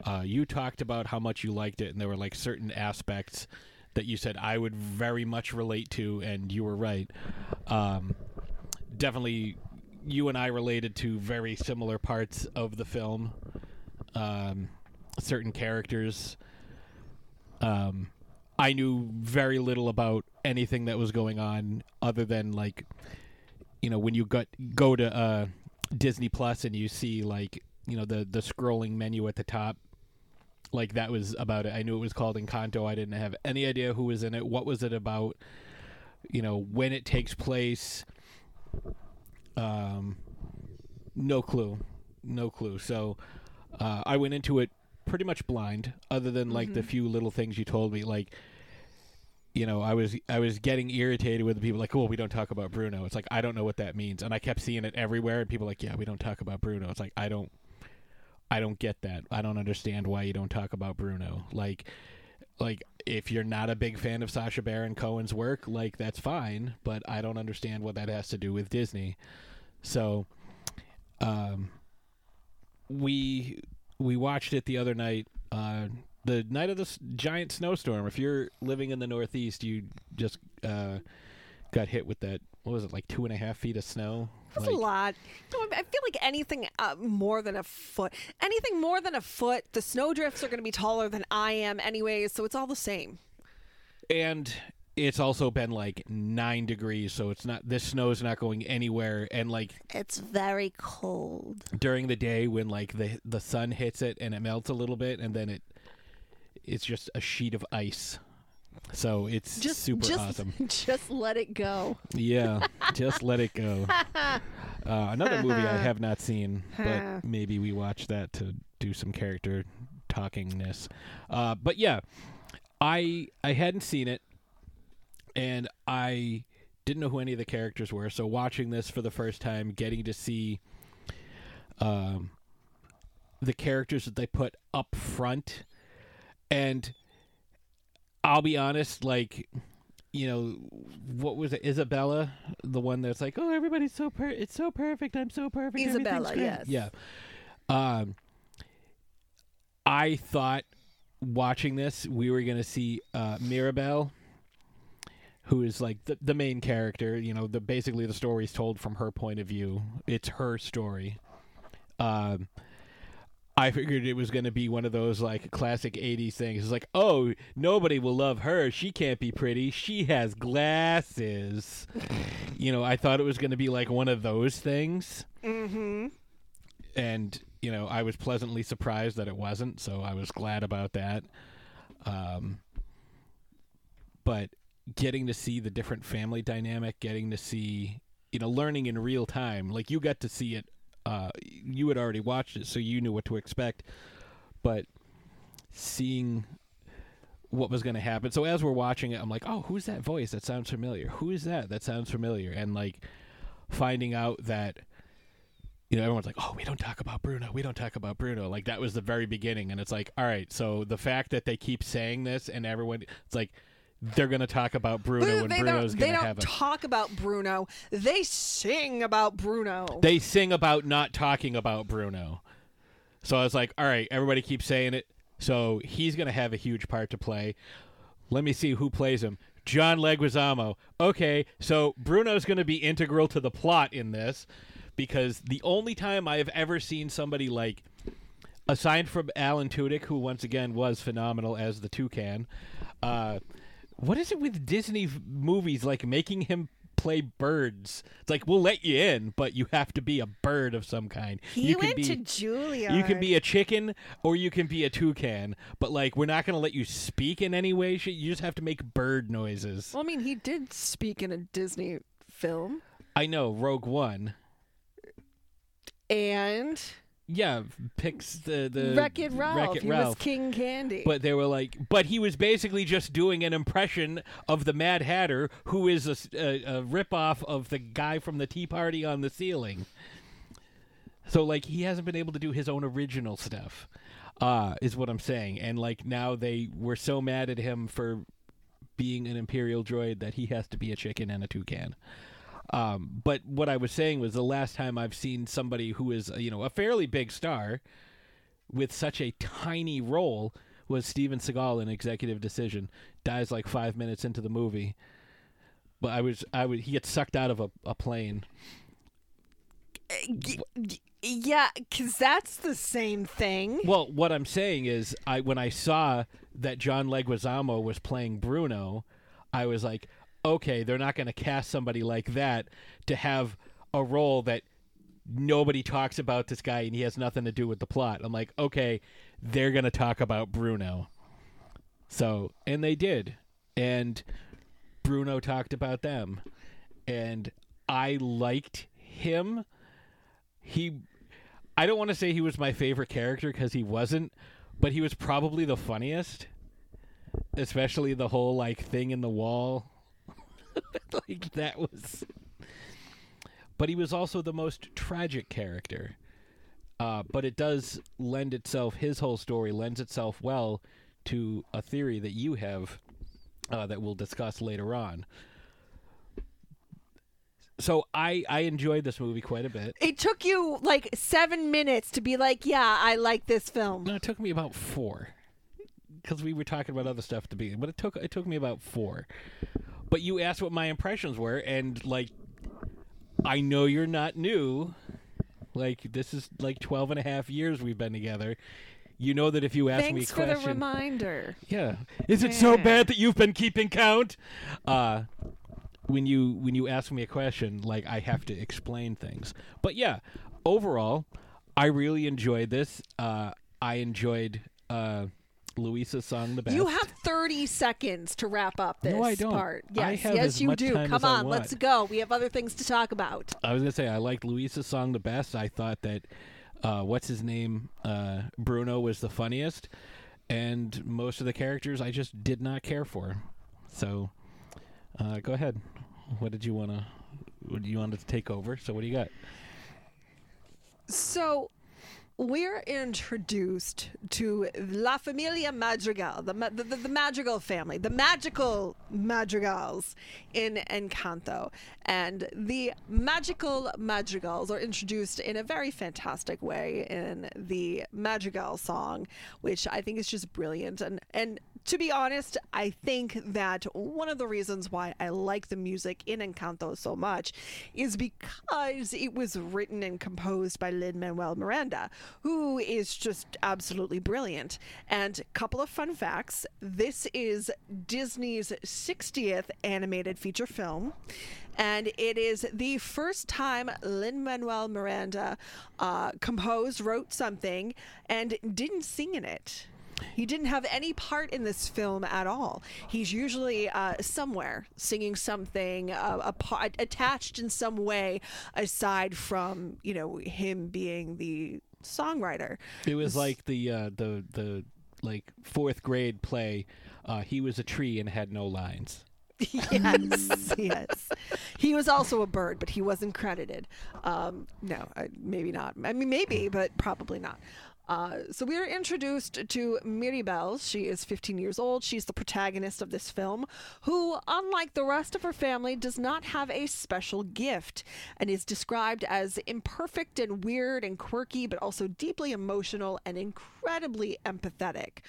S5: Uh, you talked about how much you liked it, and there were like certain aspects that you said I would very much relate to, and you were right. Um, definitely, you and I related to very similar parts of the film. Um, certain characters. Um, I knew very little about anything that was going on, other than like, you know, when you got go to uh, Disney Plus and you see like, you know, the the scrolling menu at the top. Like that was about it. I knew it was called Encanto. I didn't have any idea who was in it. What was it about? You know, when it takes place. Um, no clue, no clue. So, uh, I went into it pretty much blind, other than like the
S6: Mhm.
S5: few little things you told me. Like, you know, I was I was getting irritated with the people like, "Oh, we don't talk about Bruno." It's like I don't know what that means, and I kept seeing it everywhere. And people like, "Yeah, we don't talk about Bruno." It's like I don't, I don't get that. I don't understand why you don't talk about Bruno. Like, like if you're not a big fan of Sacha Baron Cohen's work, like that's fine, but I don't understand what that has to do with Disney. So, um, we we watched it the other night. Uh, the night of the s- giant snowstorm. If you're living in the Northeast, you just uh, got hit with that. What was it like two and a half feet of snow?
S6: That's
S5: Like-
S6: a lot. I feel like anything uh, more than a foot, anything more than a foot, the snowdrifts are going to be taller than I am, anyways. So it's all the same.
S5: and it's also been like nine degrees, so it's not this snow is not going anywhere. And like
S6: It's very cold.
S5: during the day when like the the sun hits it and it melts a little bit, and then it it's just a sheet of ice. So it's
S6: Just
S5: super
S6: just,
S5: awesome.
S6: Just let it go.
S5: Yeah, just let it go. Uh, another movie I have not seen, but maybe we watch that to do some character talkingness. Uh, but yeah, I I hadn't seen it, and I didn't know who any of the characters were. So watching this for the first time, getting to see um, the characters that they put up front, and I'll be honest, like you know, what was it, Isabela, the one that's like, oh, everybody's so per, it's so perfect, I'm so perfect, Isabela,
S6: yes.
S5: yeah. Um, I thought watching this, we were gonna see uh, Mirabel, who is like the the main character. You know, the basically the story is told from her point of view. It's her story. Um, I figured it was going to be one of those like classic 80s things. It's like, oh, nobody will love her. She can't be pretty. She has glasses. you know, I thought it was going to be like one of those things.
S6: Mm-hmm.
S5: And, you know, I was pleasantly surprised that it wasn't. So I was glad about that. Um, but getting to see the different family dynamic, getting to see, you know, learning in real time, like you got to see it uh, you had already watched it, so you knew what to expect. But seeing what was going to happen, so as we're watching it, I'm like, "Oh, who's that voice? That sounds familiar. Who is that? That sounds familiar." And like finding out that you know everyone's like, "Oh, we don't talk about Bruno. We don't talk about Bruno." Like that was the very beginning, and it's like, all right. So the fact that they keep saying this, and everyone, it's like they're going to talk about Bruno
S6: But
S5: and
S6: they
S5: Bruno's going
S6: they
S5: to
S6: don't talk about Bruno. They sing about Bruno.
S5: they sing about not talking about Bruno. So I was like, all right, everybody keeps saying it. So he's going to have a huge part to play. Let me see who plays him. John Leguizamo. Okay, so Bruno's going to be integral to the plot in this because the only time I have ever seen somebody like, aside from Alan Tudyk, who once again was phenomenal as the toucan, uh, what is it with Disney movies like making him play birds? It's like we'll let you in, but you have to be a bird of some kind.
S6: he
S5: you can
S6: went
S5: be,
S6: to Julia.
S5: you can be a chicken or you can be a toucan, but like we're not going to let you speak in any way. You just have to make bird noises.
S6: Well, I mean, he did speak in a Disney film,
S5: I know Rogue One.
S6: and
S5: Yeah, picks the the
S6: Wreck It Ralph.
S5: Wreck-It
S6: he
S5: Ralph.
S6: was King Candy.
S5: But they were like, but he was basically just doing an impression of the Mad Hatter, who is a, a, a ripoff of the guy from the Tea Party on the ceiling. So like he hasn't been able to do his own original stuff, uh, is what I'm saying. And like now they were so mad at him for being an Imperial droid that he has to be a chicken and a toucan. Um, but what I was saying was the last time I've seen somebody who is you know a fairly big star with such a tiny role was Steven Seagal in Executive Decision. Dies like five minutes into the movie. But I was I would he gets sucked out of a, a plane.
S6: yeah, because that's the same thing.
S5: Well, what I'm saying is, I when I saw that John Leguizamo was playing Bruno, I was like, okay, they're not going to cast somebody like that to have a role that nobody talks about this guy and he has nothing to do with the plot. I'm like, okay, they're going to talk about Bruno. So, and they did. And Bruno talked about them. And I liked him. He I don't want to say he was my favorite character because he wasn't, but he was probably the funniest. Especially the whole like thing in the wall. like that was But he was also the most tragic character. Uh, but it does lend itself his whole story lends itself well to a theory that you have uh, that we'll discuss later on. So I I enjoyed this movie quite a bit.
S6: It took you like seven minutes to be like, yeah, I like this film.
S5: No, it took me about four because we were talking about other stuff at the beginning. But it took it took me about four. But you asked what my impressions were, and like, I know you're not new. Like this is like 12 and a half years we've been together. You know that if you ask me a
S6: Thanks for the reminder.
S5: yeah, is it so bad that you've been keeping count? Uh, when you when you ask me a question, like I have to explain things. But yeah, overall, I really enjoyed this. Uh, I enjoyed uh, Luisa's song the best.
S6: You have 30 seconds to wrap up this
S5: No, I don't.
S6: part. Yes, yes, you do. Come on, let's go. We have other things to talk about.
S5: I was gonna say I liked Luisa's song the best. I thought that uh, what's his name, uh, Bruno was the funniest, and most of the characters I just did not care for. So, uh, go ahead. What did you wanna? What do you want to take over? So what do you got?
S6: So, we're introduced to La Familia Madrigal, the, the, the, the Madrigal family, the magical Madrigals in Encanto. And the magical Madrigals are introduced in a very fantastic way in the Madrigal song, which I think is just brilliant. And, and to be honest, I think that one of the reasons why I like the music in Encanto so much is because it was written and composed by Lin Manuel Miranda, who is just absolutely brilliant. And a couple of fun facts this is Disney's 60th animated feature film. And it is the first time Lin Manuel Miranda uh, composed, wrote something, and didn't sing in it. He didn't have any part in this film at all. He's usually uh, somewhere singing something uh, a attached in some way, aside from you know him being the songwriter.
S5: It was like the uh, the the like fourth grade play. Uh, he was a tree and had no lines.
S6: yes, yes. He was also a bird, but he wasn't credited. Um, no, uh, maybe not. I mean, maybe, but probably not. Uh, so we are introduced to Mirabel. She is 15 years old. She's the protagonist of this film, who, unlike the rest of her family, does not have a special gift and is described as imperfect and weird and quirky, but also deeply emotional and incredibly empathetic.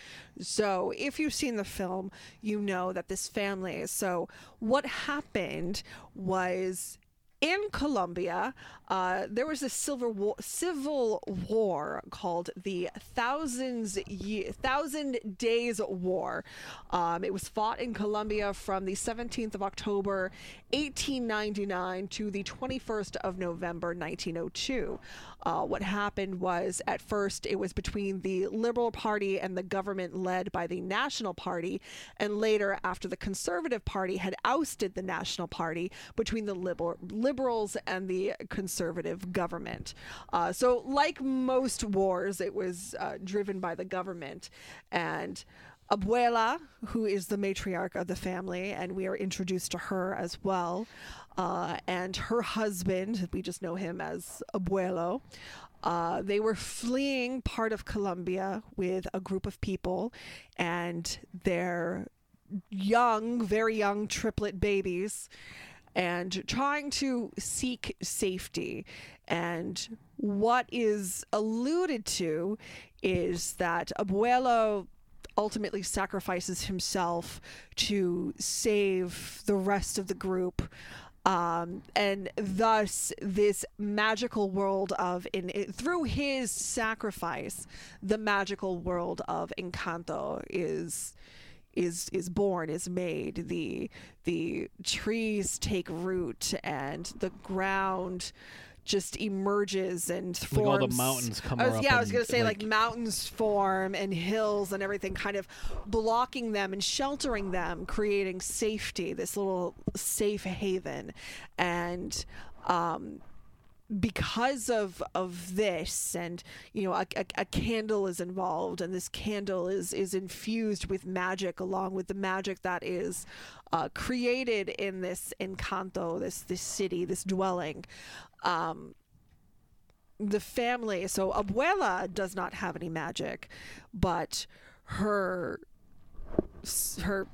S6: So if you've seen the film, you know that this family. So what happened was in Colombia, uh, there was a civil war, civil war called the Thousands Ye- Thousand Days War. Um, it was fought in Colombia from the 17th of October, 1899, to the 21st of November, 1902. Uh, what happened was, at first, it was between the Liberal Party and the government led by the National Party, and later, after the Conservative Party had ousted the National Party, between the Liber- Liberals and the Conservative government. Uh, so, like most wars, it was uh, driven by the government. And Abuela, who is the matriarch of the family, and we are introduced to her as well, uh, and her husband, we just know him as Abuelo. Uh, they were fleeing part of Colombia with a group of people, and their young, very young triplet babies, and trying to seek safety. And what is alluded to is that Abuelo ultimately sacrifices himself to save the rest of the group. Um, and thus, this magical world of in it, through his sacrifice, the magical world of Encanto is is is born is made the the trees take root and the ground just emerges and forms.
S5: Like all the mountains come
S6: I was, yeah, I was gonna say
S5: like-
S6: like mountains form and hills and everything, kind of blocking them and sheltering them, creating safety. This little safe haven, and um, because of of this and you know a, a, a candle is involved and this candle is is infused with magic along with the magic that is uh, created in this encanto this this city this dwelling um the family so abuela does not have any magic but her her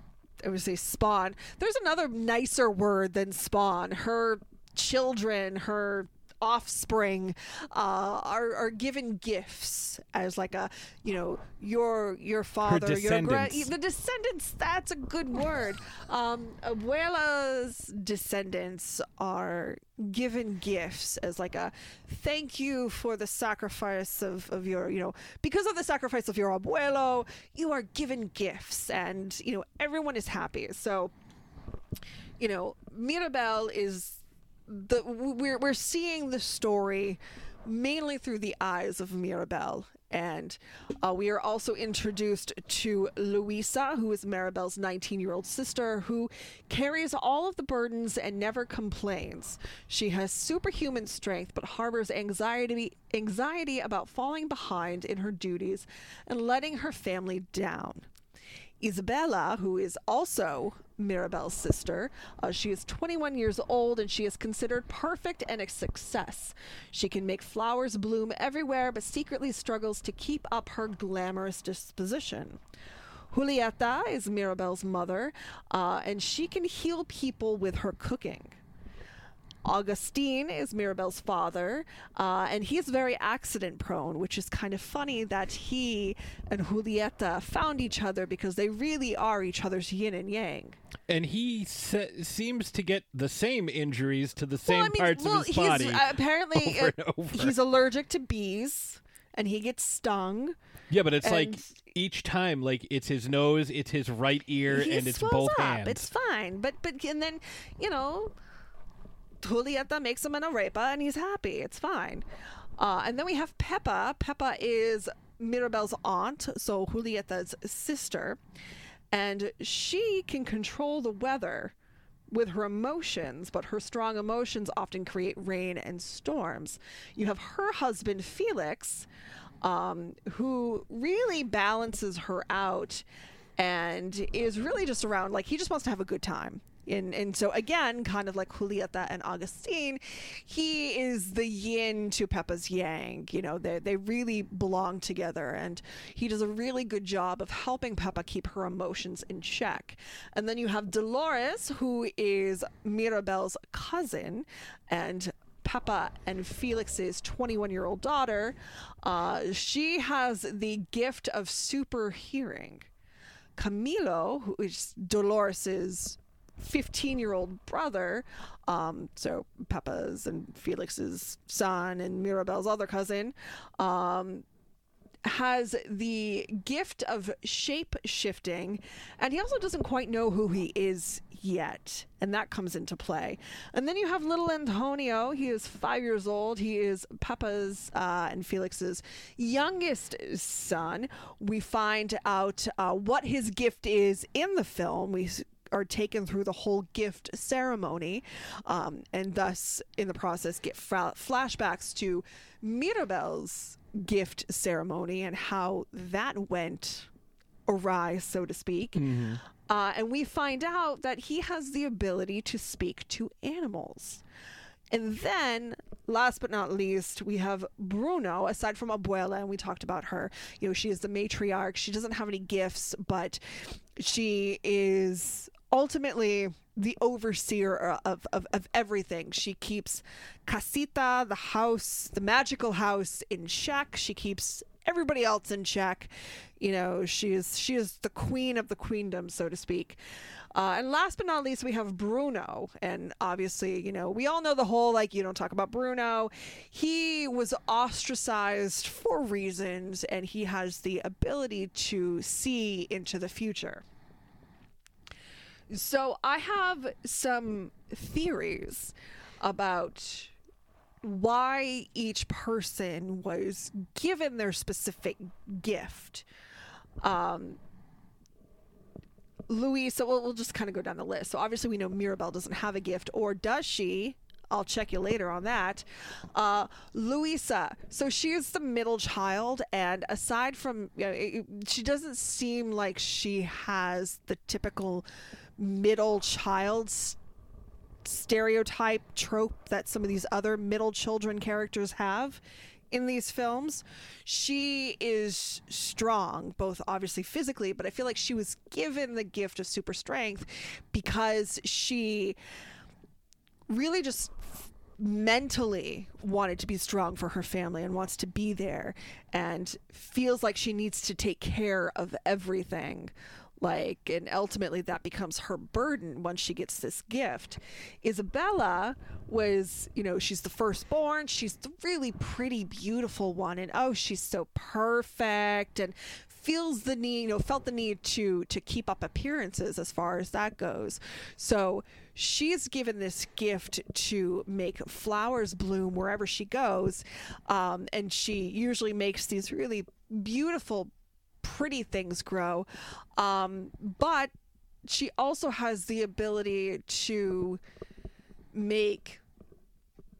S6: I would say spawn. There's another nicer word than spawn. Her children, her offspring uh, are are given gifts as like a you know your your father your gra- the descendants that's a good word. Um abuela's descendants are given gifts as like a thank you for the sacrifice of, of your you know because of the sacrifice of your abuelo you are given gifts and you know everyone is happy. So you know mirabel is the we're we're seeing the story mainly through the eyes of Mirabel. And uh, we are also introduced to Luisa, who is Maribel's 19 year old sister, who carries all of the burdens and never complains. She has superhuman strength, but harbors anxiety, anxiety about falling behind in her duties and letting her family down. Isabela, who is also Mirabel's sister, uh, she is 21 years old and she is considered perfect and a success. She can make flowers bloom everywhere, but secretly struggles to keep up her glamorous disposition. Julieta is Mirabel's mother, uh, and she can heal people with her cooking. Agustín is Mirabel's father, uh, and he's very accident prone, which is kind of funny that he and Julieta found each other because they really are each other's yin and yang.
S5: and he se- seems to get the same injuries to the same
S6: well, I mean,
S5: parts
S6: well,
S5: of his body.
S6: uh, apparently
S5: over
S6: uh,
S5: and over.
S6: he's allergic to bees, and he gets stung.
S5: yeah, but it's like each time, like it's his nose, it's his right ear, and it's both
S6: up.
S5: hands.
S6: It's fine, but but and then you know, Julieta makes him an arepa, and he's happy. It's fine. Uh, and then we have Pepa. Pepa is Mirabel's aunt, so Julieta's sister, and she can control the weather with her emotions, but her strong emotions often create rain and storms. You have her husband, Felix, um, who really balances her out and is really just around, like, he just wants to have a good time. And and so again, kind of like Julieta and Agustín, he is the yin to Pepa's yang. You know, they they really belong together, and he does a really good job of helping Pepa keep her emotions in check. And then you have Dolores, who is Mirabel's cousin, and Pepa and Felix's 21 year old daughter. Uh, she has the gift of super hearing. Camilo, who is Dolores's 15 year old brother, um, so Pepa's and Felix's son and Mirabel's other cousin, um, has the gift of shape shifting, and he also doesn't quite know who he is yet, and that comes into play. And then you have little Antonio. He is five years old. He is Pepa's uh, and Felix's youngest son. We find out uh, what his gift is in the film. We are taken through the whole gift ceremony, um, and thus in the process get fra- flashbacks to Mirabel's gift ceremony and how that went awry, so to speak. Uh, and we find out that he has the ability to speak to animals. And then, last but not least, we have Bruno, aside from Abuela, and we talked about her. You know, she is the matriarch. She doesn't have any gifts, but she is ultimately the overseer of, of, of everything. She keeps Casita, the house, the magical house, in check. She keeps everybody else in check. You know, she is she is the queen of the queendom, so to speak. Uh, and last but not least, we have Bruno. And obviously, you know, we all know the whole like, you don't talk about Bruno. He was ostracized for reasons, and he has the ability to see into the future. So I have some theories about why each person was given their specific gift. Um, Luisa, well, we'll just kind of go down the list. So obviously, we know Mirabel doesn't have a gift, or does she? I'll check you later on that. Uh, Luisa, so she is the middle child, and aside from, you know, it- she doesn't seem like she has the typical middle child stereotype trope that some of these other middle children characters have in these films. She is strong, both obviously physically, but I feel like she was given the gift of super strength because she really just mentally wanted to be strong for her family and wants to be there and feels like she needs to take care of everything like and ultimately that becomes her burden once she gets this gift. Isabela was you know she's the firstborn. She's the really pretty beautiful one. And oh she's so perfect and feels the need you know felt the need to to keep up appearances as far as that goes. So she's given this gift to make flowers bloom wherever she goes. Um, and she usually makes these really beautiful pretty things grow. Um, but she also has the ability to make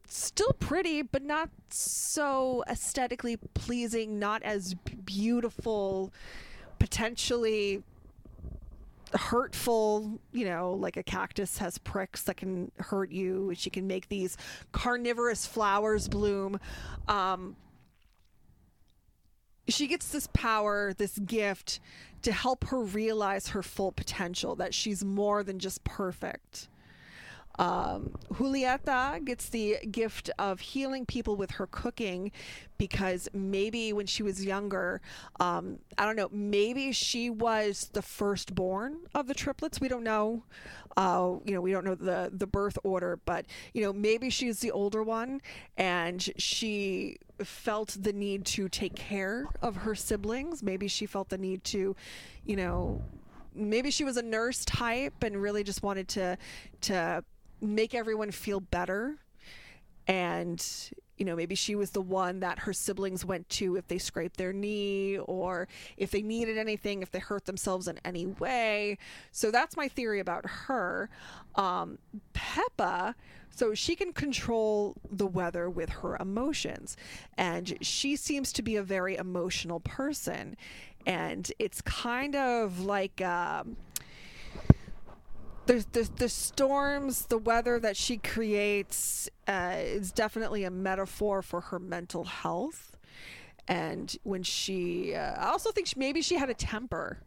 S6: still pretty but not so aesthetically pleasing not as beautiful potentially hurtful you know like a cactus has pricks that can hurt you she can make these carnivorous flowers bloom. Um, she gets this power, this gift to help her realize her full potential, that she's more than just perfect. Um, Julieta gets the gift of healing people with her cooking because maybe when she was younger, um, I don't know, maybe she was the firstborn of the triplets. We don't know. Uh, you know, we don't know the the birth order, but you know, maybe she's the older one, and she felt the need to take care of her siblings. Maybe she felt the need to, you know, maybe she was a nurse type and really just wanted to to make everyone feel better. And you know maybe she was the one that her siblings went to if they scraped their knee or if they needed anything if they hurt themselves in any way. So that's my theory about her. Um, pepa so she can control the weather with her emotions. And she seems to be a very emotional person. And it's kind of like um, the, the, storms, the weather that she creates uh, is definitely a metaphor for her mental health. And when she, uh, I also think she, maybe she had a temper.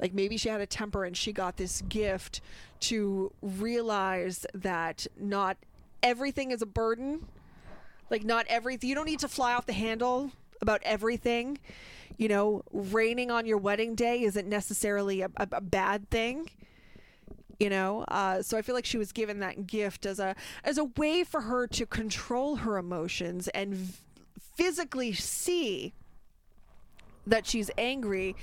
S6: Like maybe she had a temper and she got this gift to realize that not everything is a burden. Like not everything, you don't need to fly off the handle about everything. You know, raining on your wedding day isn't necessarily a, a, a bad thing you know? Uh, so i feel like she was given that gift as a as a way for her to control her emotions and v- physically see that she's angry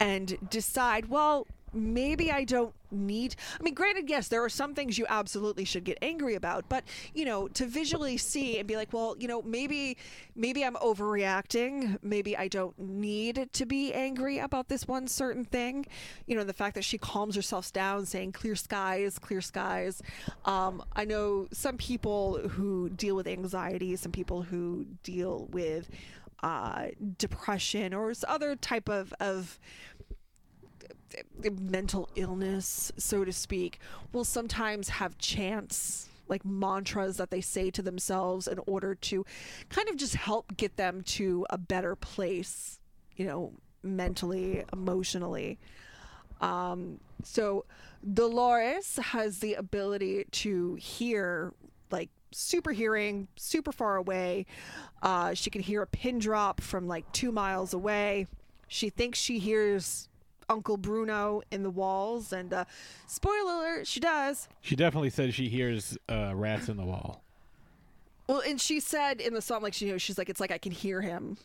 S6: and decide well maybe i don't need i mean granted yes there are some things you absolutely should get angry about but you know to visually see and be like well you know maybe maybe i'm overreacting. Maybe i don't need to be angry about this one certain thing. You know the fact that she calms herself down saying clear skies clear skies. Um, i know some people who deal with anxiety some people who deal with uh, depression or other type of of mental illness, so to speak, will sometimes have chants like mantras that they say to themselves in order to kind of just help get them to a better place, you know, mentally, emotionally. Um, so Dolores has the ability to hear like super hearing, super far away. Uh, she can hear a pin drop from like two miles away. She thinks she hears Uncle Bruno in the walls, and uh, spoiler alert, she does.
S5: She definitely says she hears uh, rats in the wall.
S6: Well, and she said in the song, like she, you know, she's like, it's like I can hear him.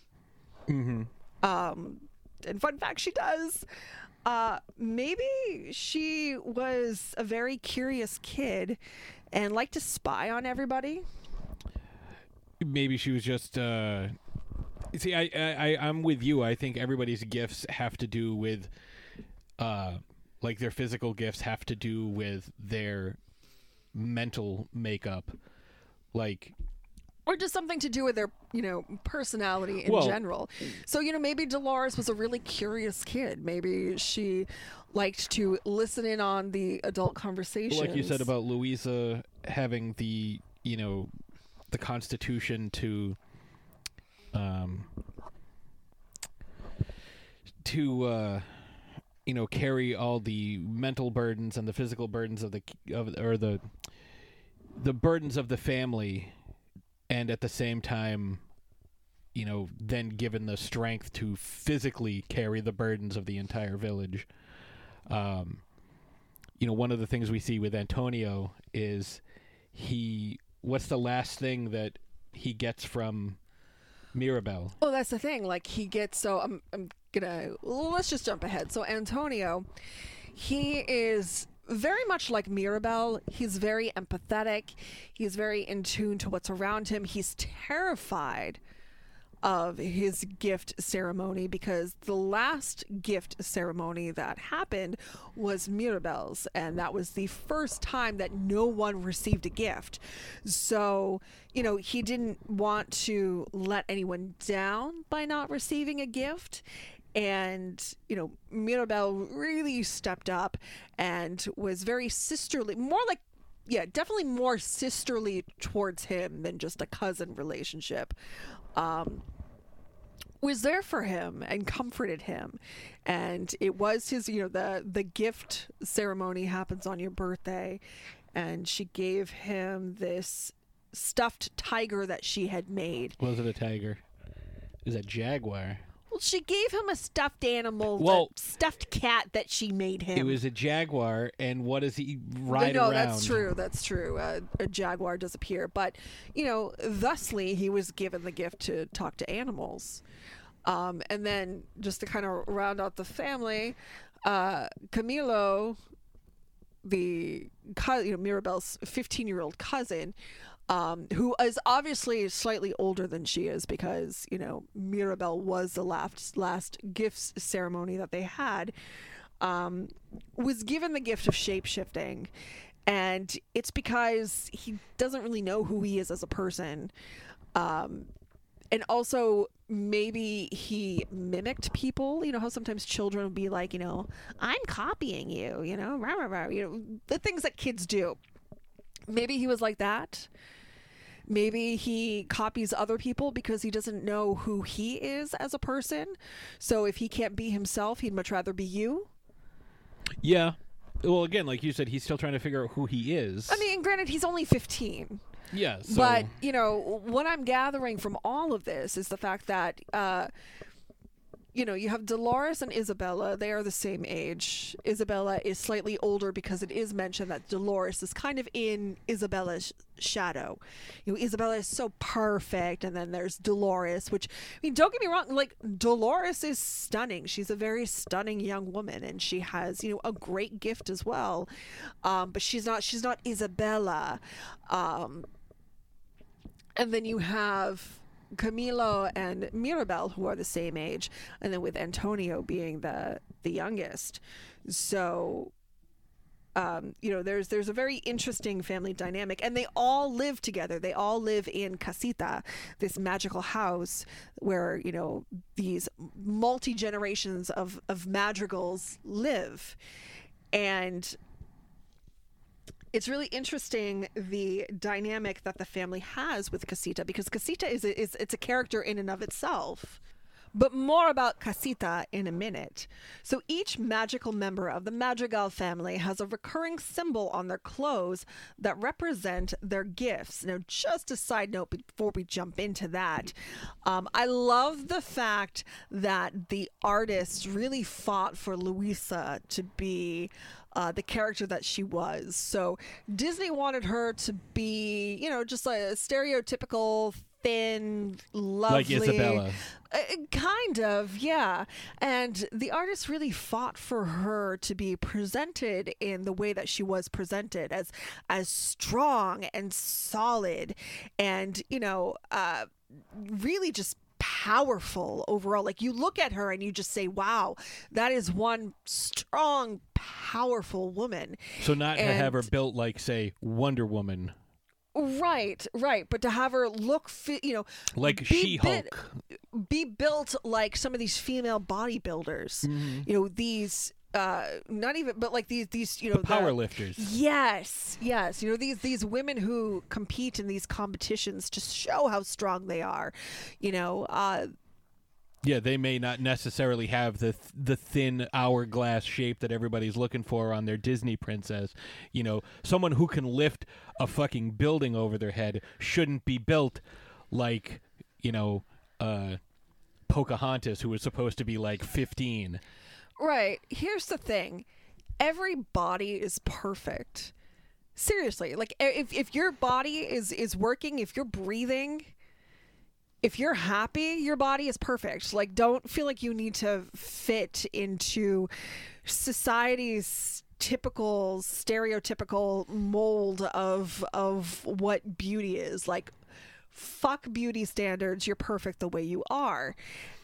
S5: Mm-hmm.
S6: Um, and fun fact, she does. Uh, maybe she was a very curious kid and liked to spy on everybody.
S5: Maybe she was just. Uh... See, I, I, I'm with you. I think everybody's gifts have to do with uh, like their physical gifts have to do with their mental makeup. Like,
S6: or just something to do with their, you know, personality in
S5: Well-
S6: general. So, you know, maybe Dolores was a really curious kid. Maybe she liked to listen in on the adult conversations.
S5: like you said about Luisa having the, you know, the constitution to, um, to, uh, you know, carry all the mental burdens and the physical burdens of the of or the the burdens of the family, and at the same time, you know, then given the strength to physically carry the burdens of the entire village. Um, you know, one of the things we see with Antonio is he. What's the last thing that he gets from Mirabel?
S6: Oh, that's the thing. Like he gets so I'm I'm gonna let's just jump ahead. So Antonio, he is very much like Mirabel. He's very empathetic. He's very in tune to what's around him. He's terrified of his gift ceremony because the last gift ceremony that happened was Mirabel's, and that was the first time that no one received a gift. So, you know, he didn't want to let anyone down by not receiving a gift. And, you know, Mirabel really stepped up and was very sisterly, more like yeah, definitely more sisterly towards him than just a cousin relationship. Um, was there for him and comforted him, and it was his. You know, the the gift ceremony happens on your birthday, and she gave him this stuffed tiger that she had made.
S5: Was it a tiger? Is a jaguar?
S6: Well, she gave him a stuffed animal, the
S5: Well-
S6: stuffed cat that she made him.
S5: It was a jaguar, and what does he ride
S6: no,
S5: around?
S6: that's true. That's true. Uh, a jaguar does appear, but you know, thusly he was given the gift to talk to animals. Um, and then just to kind of round out the family, uh, Camilo, the cou- you know Mirabel's fifteen-year-old cousin, um, who is obviously slightly older than she is because you know Mirabel was the last last gifts ceremony that they had, um, was given the gift of shapeshifting, and it's because he doesn't really know who he is as a person, um, and also maybe he mimicked people. You know how sometimes children will be like, you know, I'm copying you. You know, rah, rah, rah, you know the things that kids do. Maybe he was like that. Maybe he copies other people because he doesn't know who he is as a person. So if he can't be himself, he'd much rather be you.
S5: Yeah. Well, again, like you said, he's still trying to figure out who he is.
S6: I mean, granted, he's only 15.
S5: yeah. So,
S6: But, you know, what I'm gathering from all of this is the fact that, uh, you know, you have Dolores and Isabela. They are the same age. Isabela is slightly older because it is mentioned that Dolores is kind of in Isabela's shadow. You know, Isabela is so perfect, and then there's Dolores, which, I mean, don't get me wrong, like, Dolores is stunning. She's a very stunning young woman, and she has, you know, a great gift as well. Um, but she's not, she's not Isabela. Um, and then you have Camilo and Mirabel who are the same age, and then with Antonio being the the youngest. So um, you know, there's there's a very interesting family dynamic, and they all live together. They all live in Casita, this magical house where you know these multi generations of of madrigals live, and it's really interesting the dynamic that the family has with Casita because Casita is is it's a character in and of itself. But more about Casita in a minute. So each magical member of the Madrigal family has a recurring symbol on their clothes that represent their gifts. Now, just a side note before we jump into that, um, I love the fact that the artists really fought for Luisa to be uh, the character that she was. So Disney wanted her to be, you know, just a stereotypical thin, lovely,
S5: Isabela.
S6: Uh, kind of, yeah. And the artist really fought for her to be presented in the way that she was presented as as strong and solid, and you know, uh, really just powerful overall. Like you look at her and you just say, "Wow, that is one strong, powerful woman."
S5: so not to have her built like, say, Wonder Woman,
S6: Right, right. But to have her look, fi- you know,
S5: like She Hulk.
S6: be built like some of these female bodybuilders. Mm-hmm. You know, these uh not even but like these these you know
S5: The power lifters.
S6: Yes, yes. You know these these women who compete in these competitions to show how strong they are. You know, uh
S5: Yeah, they may not necessarily have the th- the thin hourglass shape that everybody's looking for on their Disney princess. You know, someone who can lift a fucking building over their head shouldn't be built like, you know, uh Pocahontas who was supposed to be like 15.
S6: Right. Here's the thing. Every body is perfect. Seriously. Like if if your body is is working, if you're breathing, if you're happy, your body is perfect. Like don't feel like you need to fit into society's typical stereotypical mold of of what beauty is. Like fuck beauty standards. You're perfect the way you are.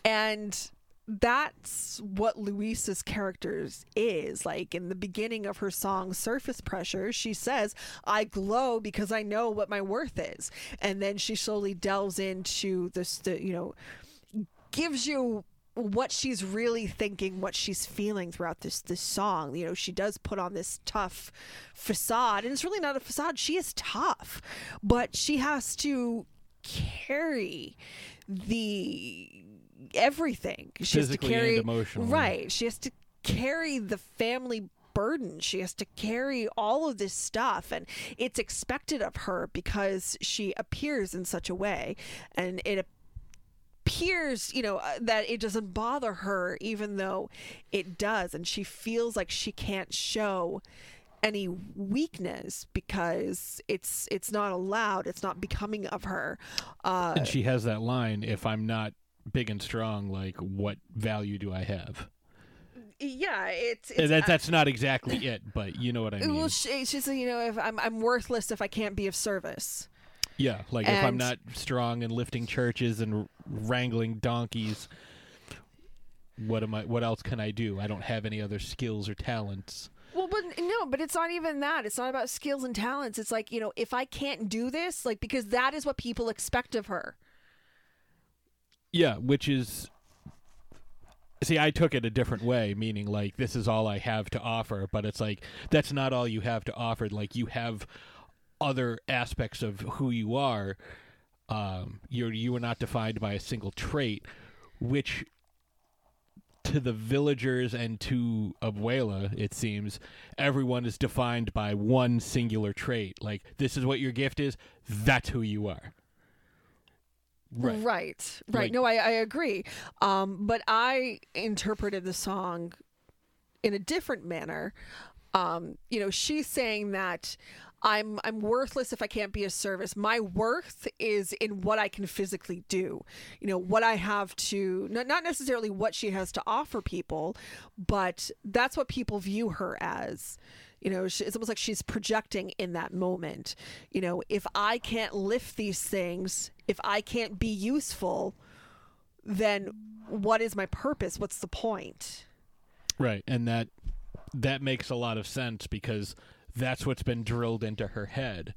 S6: And that's what Luisa's characters is like in the beginning of her song surface pressure she says i glow because i know what my worth is and then she slowly delves into this the, you know gives you what she's really thinking, what she's feeling throughout this this song. You know, she does put on this tough facade, and it's really not a facade. She is tough, but she has to carry the everything. She has to
S5: Physically and
S6: carry
S5: emotionally.
S6: right. She has to carry the family burden. She has to carry all of this stuff, and it's expected of her because she appears in such a way, and it appears, you know, uh, that it doesn't bother her, even though it does, and she feels like she can't show any weakness because it's it's not allowed it's not becoming of her uh
S5: And she has that line, if I'm not big and strong, like what value do I have?
S6: yeah it's, it's
S5: that, that's not exactly it, but you know what I mean.
S6: well she, she's you know if I'm, I'm worthless if i can't be of service
S5: Yeah, like if I'm not strong and lifting churches and wrangling donkeys, what am I? What else can I do? I don't have any other skills or talents.
S6: Well, but no, but it's not even that. It's not about skills and talents. It's like, you know, if I can't do this, like, because that is what people expect of her.
S5: Yeah, which is See, I took it a different way, meaning like this is all I have to offer, but it's like that's not all you have to offer. Like you have other aspects of who you are. Um, you're you are not defined by a single trait, which to the villagers and to Abuela, it seems everyone is defined by one singular trait. Like this is what your gift is. That's who you are.
S6: Right. Right. Right.
S5: Like-
S6: no, I, I agree. Um, but I interpreted the song in a different manner. Um, you know, she's saying that I'm I'm worthless if I can't be of service. My worth is in what I can physically do. You know, what I have to not not necessarily what she has to offer people, but that's what people view her as. You know, it's almost like she's projecting in that moment. You know, if I can't lift these things, if I can't be useful, then what is my purpose? What's the point?
S5: Right, and that that makes a lot of sense because that's what's been drilled into her head.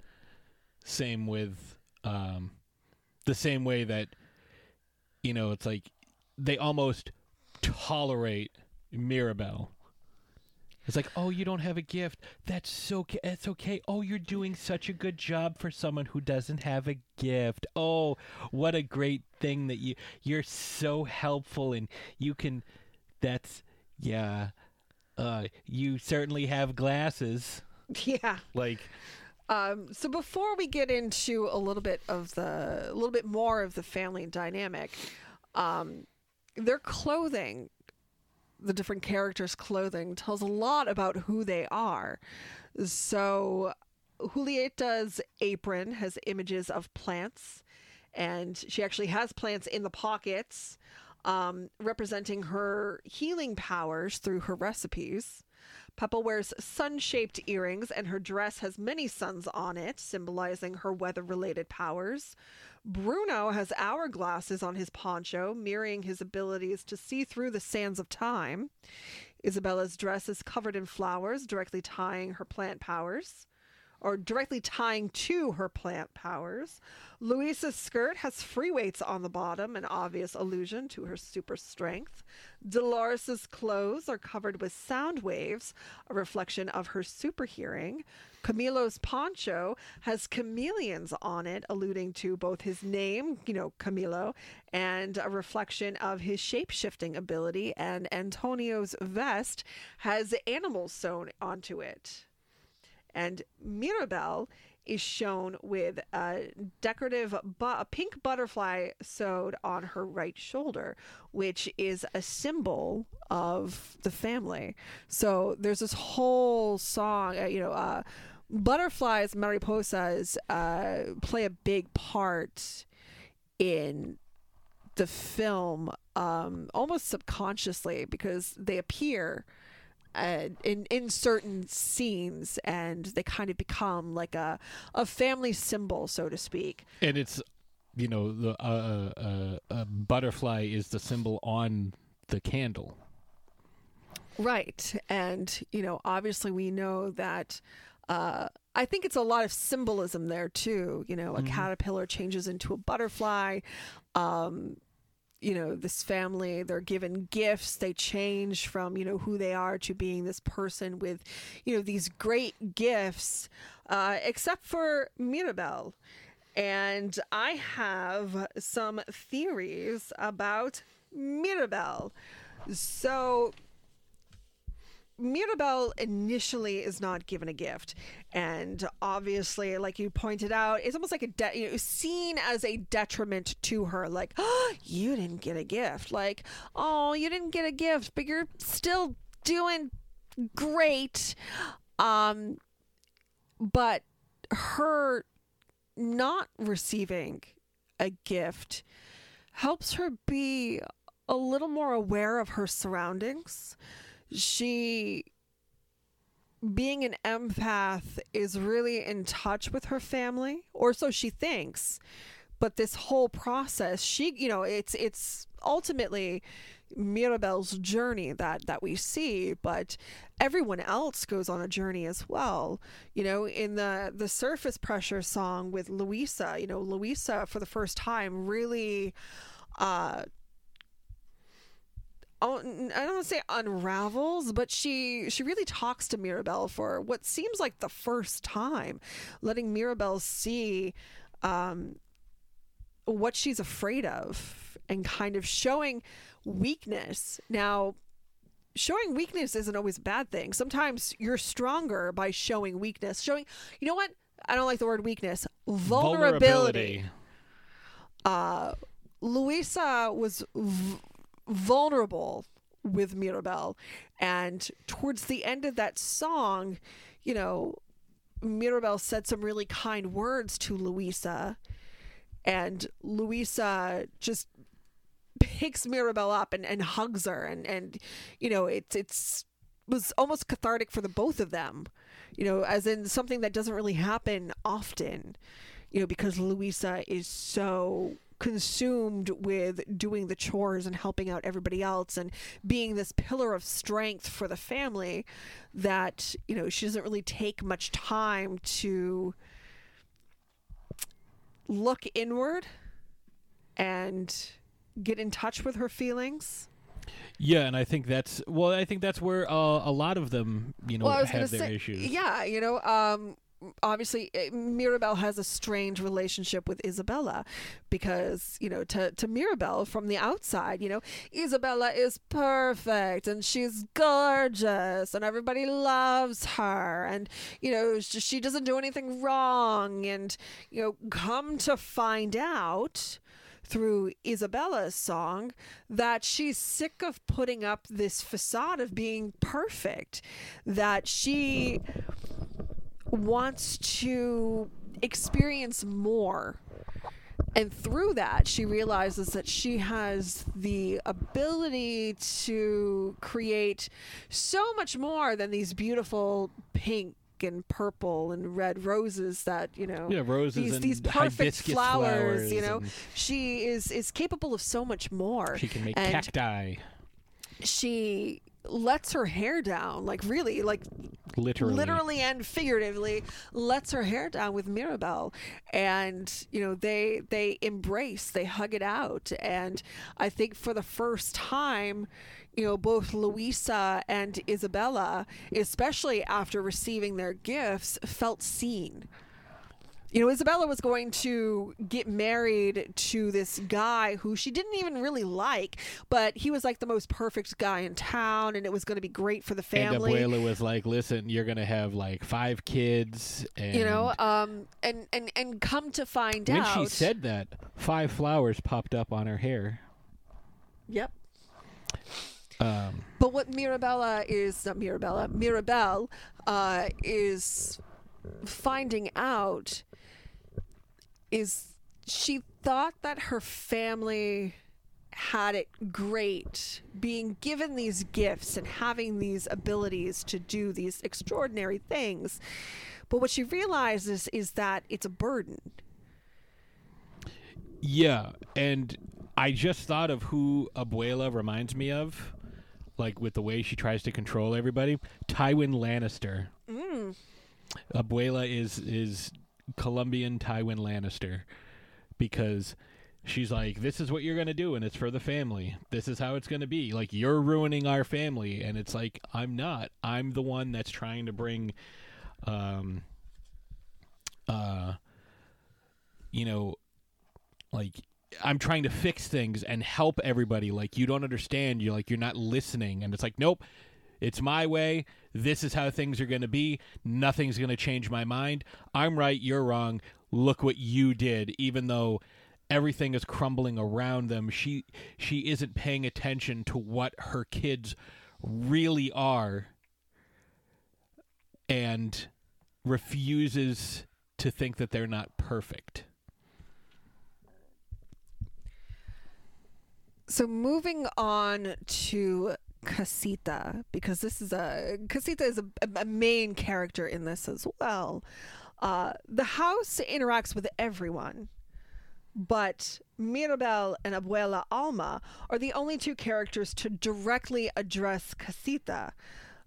S5: Same with um, the same way that you know it's like they almost tolerate Mirabel. It's like, oh, you don't have a gift. That's so. ca- That's okay. Oh, you're doing such a good job for someone who doesn't have a gift. Oh, what a great thing that you. You're so helpful, and you can. That's yeah. Uh, you certainly have glasses.
S6: Yeah.
S5: Like,
S6: Um, so before we get into a little bit of the, a little bit more of the family dynamic, um, their clothing, the different characters' clothing, tells a lot about who they are. So Julieta's apron has images of plants, and she actually has plants in the pockets, um, representing her healing powers through her recipes. Pepa wears sun shaped earrings, and her dress has many suns on it, symbolizing her weather related powers. Bruno has hourglasses on his poncho, mirroring his abilities to see through the sands of time. Isabela's dress is covered in flowers, directly tying her plant powers, or directly tying to her plant powers. Luisa's skirt has free weights on the bottom, an obvious allusion to her super strength. Dolores's clothes are covered with sound waves, a reflection of her super hearing. Camilo's poncho has chameleons on it, alluding to both his name, you know, Camilo, and a reflection of his shape shifting ability. And Antonio's vest has animals sewn onto it. And Mirabel is shown with a decorative bu- a pink butterfly sewed on her right shoulder, which is a symbol of the family. So there's this whole song, uh, you know, uh, butterflies, mariposas, uh, play a big part in the film um, almost subconsciously because they appear uh, in in certain scenes and they kind of become like a a family symbol, so to speak.
S5: and it's you know the uh, uh, uh, butterfly is the symbol on the candle.
S6: Right. And, you know, obviously we know that uh, I think it's a lot of symbolism there too. You know, a caterpillar changes into a butterfly. Um, you know, this family, they're given gifts. They change from, you know, who they are to being this person with, you know, these great gifts, uh, except for Mirabel. And I have some theories about Mirabel. So, Mirabel initially is not given a gift, and obviously, like you pointed out, it's almost like a de- you know, seen as a detriment to her. Like, oh, you didn't get a gift. Like, oh, you didn't get a gift, but you're still doing great. Um, but her not receiving a gift helps her be a little more aware of her surroundings. She, being an empath, is really in touch with her family, or so she thinks. But this whole process, she, you know, it's it's ultimately Mirabel's journey that that we see, but everyone else goes on a journey as well. You know, in the the surface pressure song with Luisa, you know, Luisa for the first time really uh I don't want to say unravels, but she she really talks to Mirabel for what seems like the first time, letting Mirabel see um, what she's afraid of and kind of showing weakness. Now, showing weakness isn't always a bad thing. Sometimes you're stronger by showing weakness. Showing, you know what? I don't like the word weakness. Vulnerability. Uh, Luisa was v- vulnerable with Mirabel, and towards the end of that song, you know, Mirabel said some really kind words to Luisa. and Luisa just picks Mirabel up and, and hugs her and, and you know it's it's was almost cathartic for the both of them you know as in something that doesn't really happen often you know because Luisa is so consumed with doing the chores and helping out everybody else and being this pillar of strength for the family that you know she doesn't really take much time to look inward and get in touch with her feelings.
S5: Yeah, and I think that's well. I think that's where uh, a lot of them, you know,
S6: well,
S5: have their
S6: say,
S5: issues.
S6: Yeah, you know, um, obviously eh, Mirabel has a strange relationship with Isabela because, you know, to, to Mirabel from the outside, you know, Isabela is perfect and she's gorgeous and everybody loves her and, you know, she doesn't do anything wrong. And, you know, come to find out through Isabela's song that she's sick of putting up this facade of being perfect, that she wants to experience more. And through that, she realizes that she has the ability to create so much more than these beautiful pink and purple and red roses that you know
S5: Yeah, roses
S6: these,
S5: and
S6: these perfect
S5: hibiscus
S6: flowers, you know. she is is capable of so much more.
S5: She can make
S6: and
S5: cacti,
S6: she lets her hair down like really like
S5: literally.
S6: literally and figuratively lets her hair down with Mirabel. And you know they they embrace they hug it out. And I think for the first time you know both Luisa and Isabela especially after receiving their gifts felt seen you know, Isabela was going to get married to this guy who she didn't even really like, but he was like the most perfect guy in town, and it was going to be great for the family.
S5: And Abuela was like, "Listen, you're gonna have like five kids." And
S6: you know, um, and and and come to find
S5: when
S6: out, When
S5: she said that, five flowers popped up on her hair.
S6: "Yep."
S5: Um,
S6: But what Mirabella is not Mirabella, Mirabel uh, is finding out is she thought that her family had it great being given these gifts and having these abilities to do these extraordinary things. But what she realizes is that it's a burden.
S5: yeah, and I just thought of who Abuela reminds me of, like with the way she tries to control everybody. Tywin Lannister.
S6: Mm.
S5: Abuela is is Colombian Tywin Lannister because she's like, "This is what you're gonna do, and it's for the family. This is how it's gonna be. Like you're ruining our family." And it's like, I'm not. I'm the one that's trying to bring, um, uh, you know, like I'm trying to fix things and help everybody. Like you don't understand. You're like you're not listening, and it's like, nope. It's my way. This is how things are going to be. Nothing's going to change my mind. I'm right. You're wrong. Look what you did. Even though everything is crumbling around them, she she isn't paying attention to what her kids really are, and refuses to think that they're not perfect.
S6: So moving on to Casita, because this is a Casita is a, a main character in this as well. Uh, the house interacts with everyone, but Mirabel and Abuela Alma are the only two characters to directly address Casita.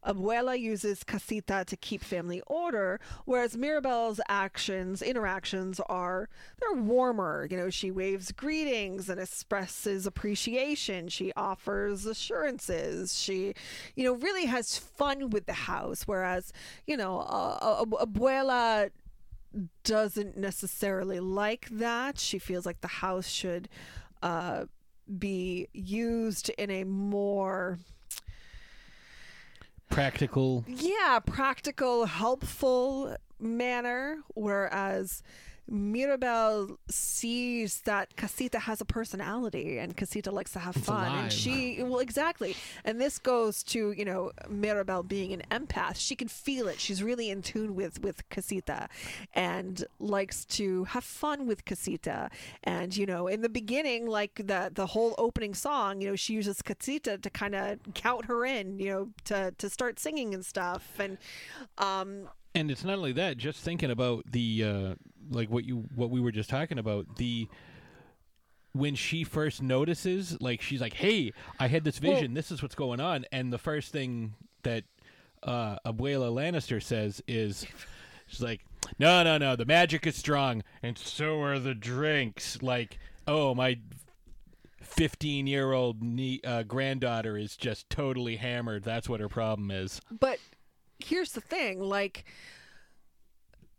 S6: Abuela uses casita to keep family order, whereas Mirabel's actions, interactions are they're warmer. You know, she waves greetings and expresses appreciation. She offers assurances. She, you know, really has fun with the house. Whereas, you know, uh, Abuela doesn't necessarily like that. She feels like the house should uh, be used in a more
S5: practical.
S6: Yeah practical helpful manner whereas Mirabel sees that Casita has a personality and Casita likes to have
S5: It's
S6: fun.
S5: alive.
S6: And she, well, exactly. And this goes to, you know, Mirabel being an empath. She can feel it. She's really in tune with, with Casita and likes to have fun with Casita. And, you know, in the beginning, like the, the whole opening song, you know, she uses Casita to kind of count her in, you know, to, to start singing and stuff. And, um,
S5: and it's not only that just thinking about the uh like what you what we were just talking about the when she first notices like she's like hey i had this
S6: Well-
S5: vision. This is what's going on. And the first thing that uh abuela lannister says is she's like no no no the magic is strong and so are the drinks. Like oh my 15 year old uh, granddaughter is just totally hammered. That's what her problem is.
S6: But here's the thing like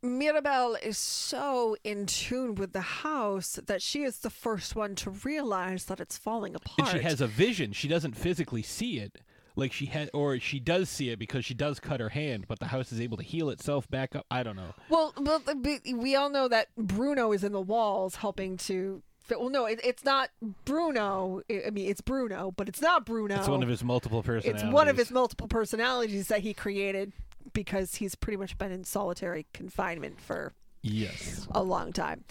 S6: Mirabel is so in tune with the house that she is the first one to realize that it's falling apart.
S5: And she has a vision. She doesn't physically see it. Like she had, or she does see it because she does cut her hand, but the house is able to heal itself back up. I don't know.
S6: well, well, we- we all know that Bruno is in the walls helping to. Well, no, it, it's not Bruno. I mean, it's Bruno, but it's not Bruno.
S5: It's one of his multiple personalities.
S6: It's one of his multiple personalities that he created because he's pretty much been in solitary confinement for
S5: Yes.
S6: a long time.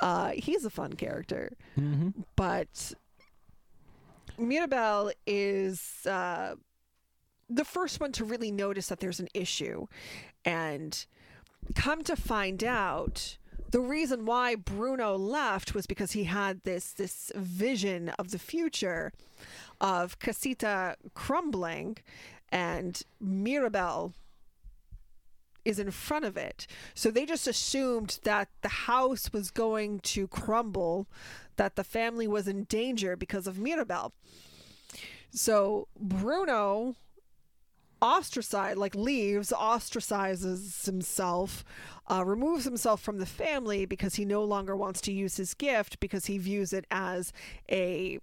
S6: Uh, he's a fun character, but Mirabel is uh, the first one to really notice that there's an issue, and come to find out. The reason why Bruno left was because he had this this vision of the future of Casita crumbling and Mirabel is in front of it. So they just assumed that the house was going to crumble, that the family was in danger because of Mirabel. So Bruno ostracized, like leaves, ostracizes himself, uh, removes himself from the family because he no longer wants to use his gift because he views it as a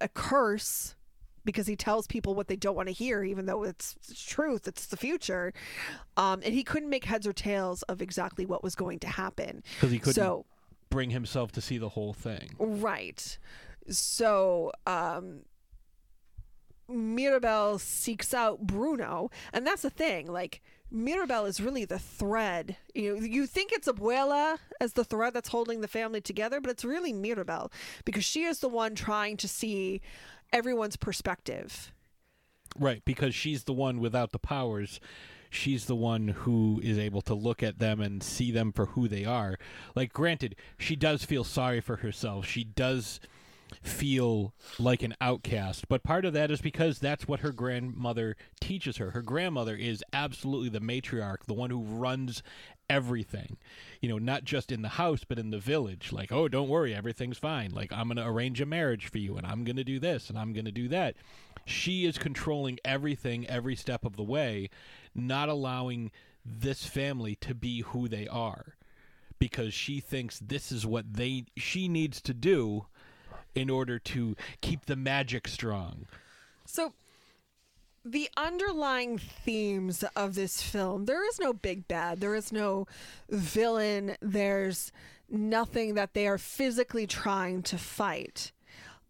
S6: a curse because he tells people what they don't want to hear, even though it's, it's truth, it's the future. Um, and he couldn't make heads or tails of exactly what was going to happen.
S5: Because he couldn't
S6: So,
S5: bring himself to see the whole thing.
S6: right. So, um, Mirabel seeks out Bruno, and that's the thing. Like Mirabel is really the thread. You know, you think it's Abuela as the thread that's holding the family together, but it's really Mirabel because she is the one trying to see everyone's perspective.
S5: Right, because she's the one without the powers. She's the one who is able to look at them and see them for who they are. Like, granted, she does feel sorry for herself. She does feel like an outcast, but part of that is because that's what her grandmother teaches her. Her grandmother is absolutely the matriarch, the one who runs everything. You know, not just in the house, but in the village. Like, oh, don't worry, everything's fine. Like, I'm going to arrange a marriage for you, and I'm going to do this, and I'm going to do that. She is controlling everything every step of the way, not allowing this family to be who they are because she thinks this is what they she needs to do in order to keep the magic strong.
S6: So the underlying themes of this film, there is no big bad, there is no villain, there's nothing that they are physically trying to fight.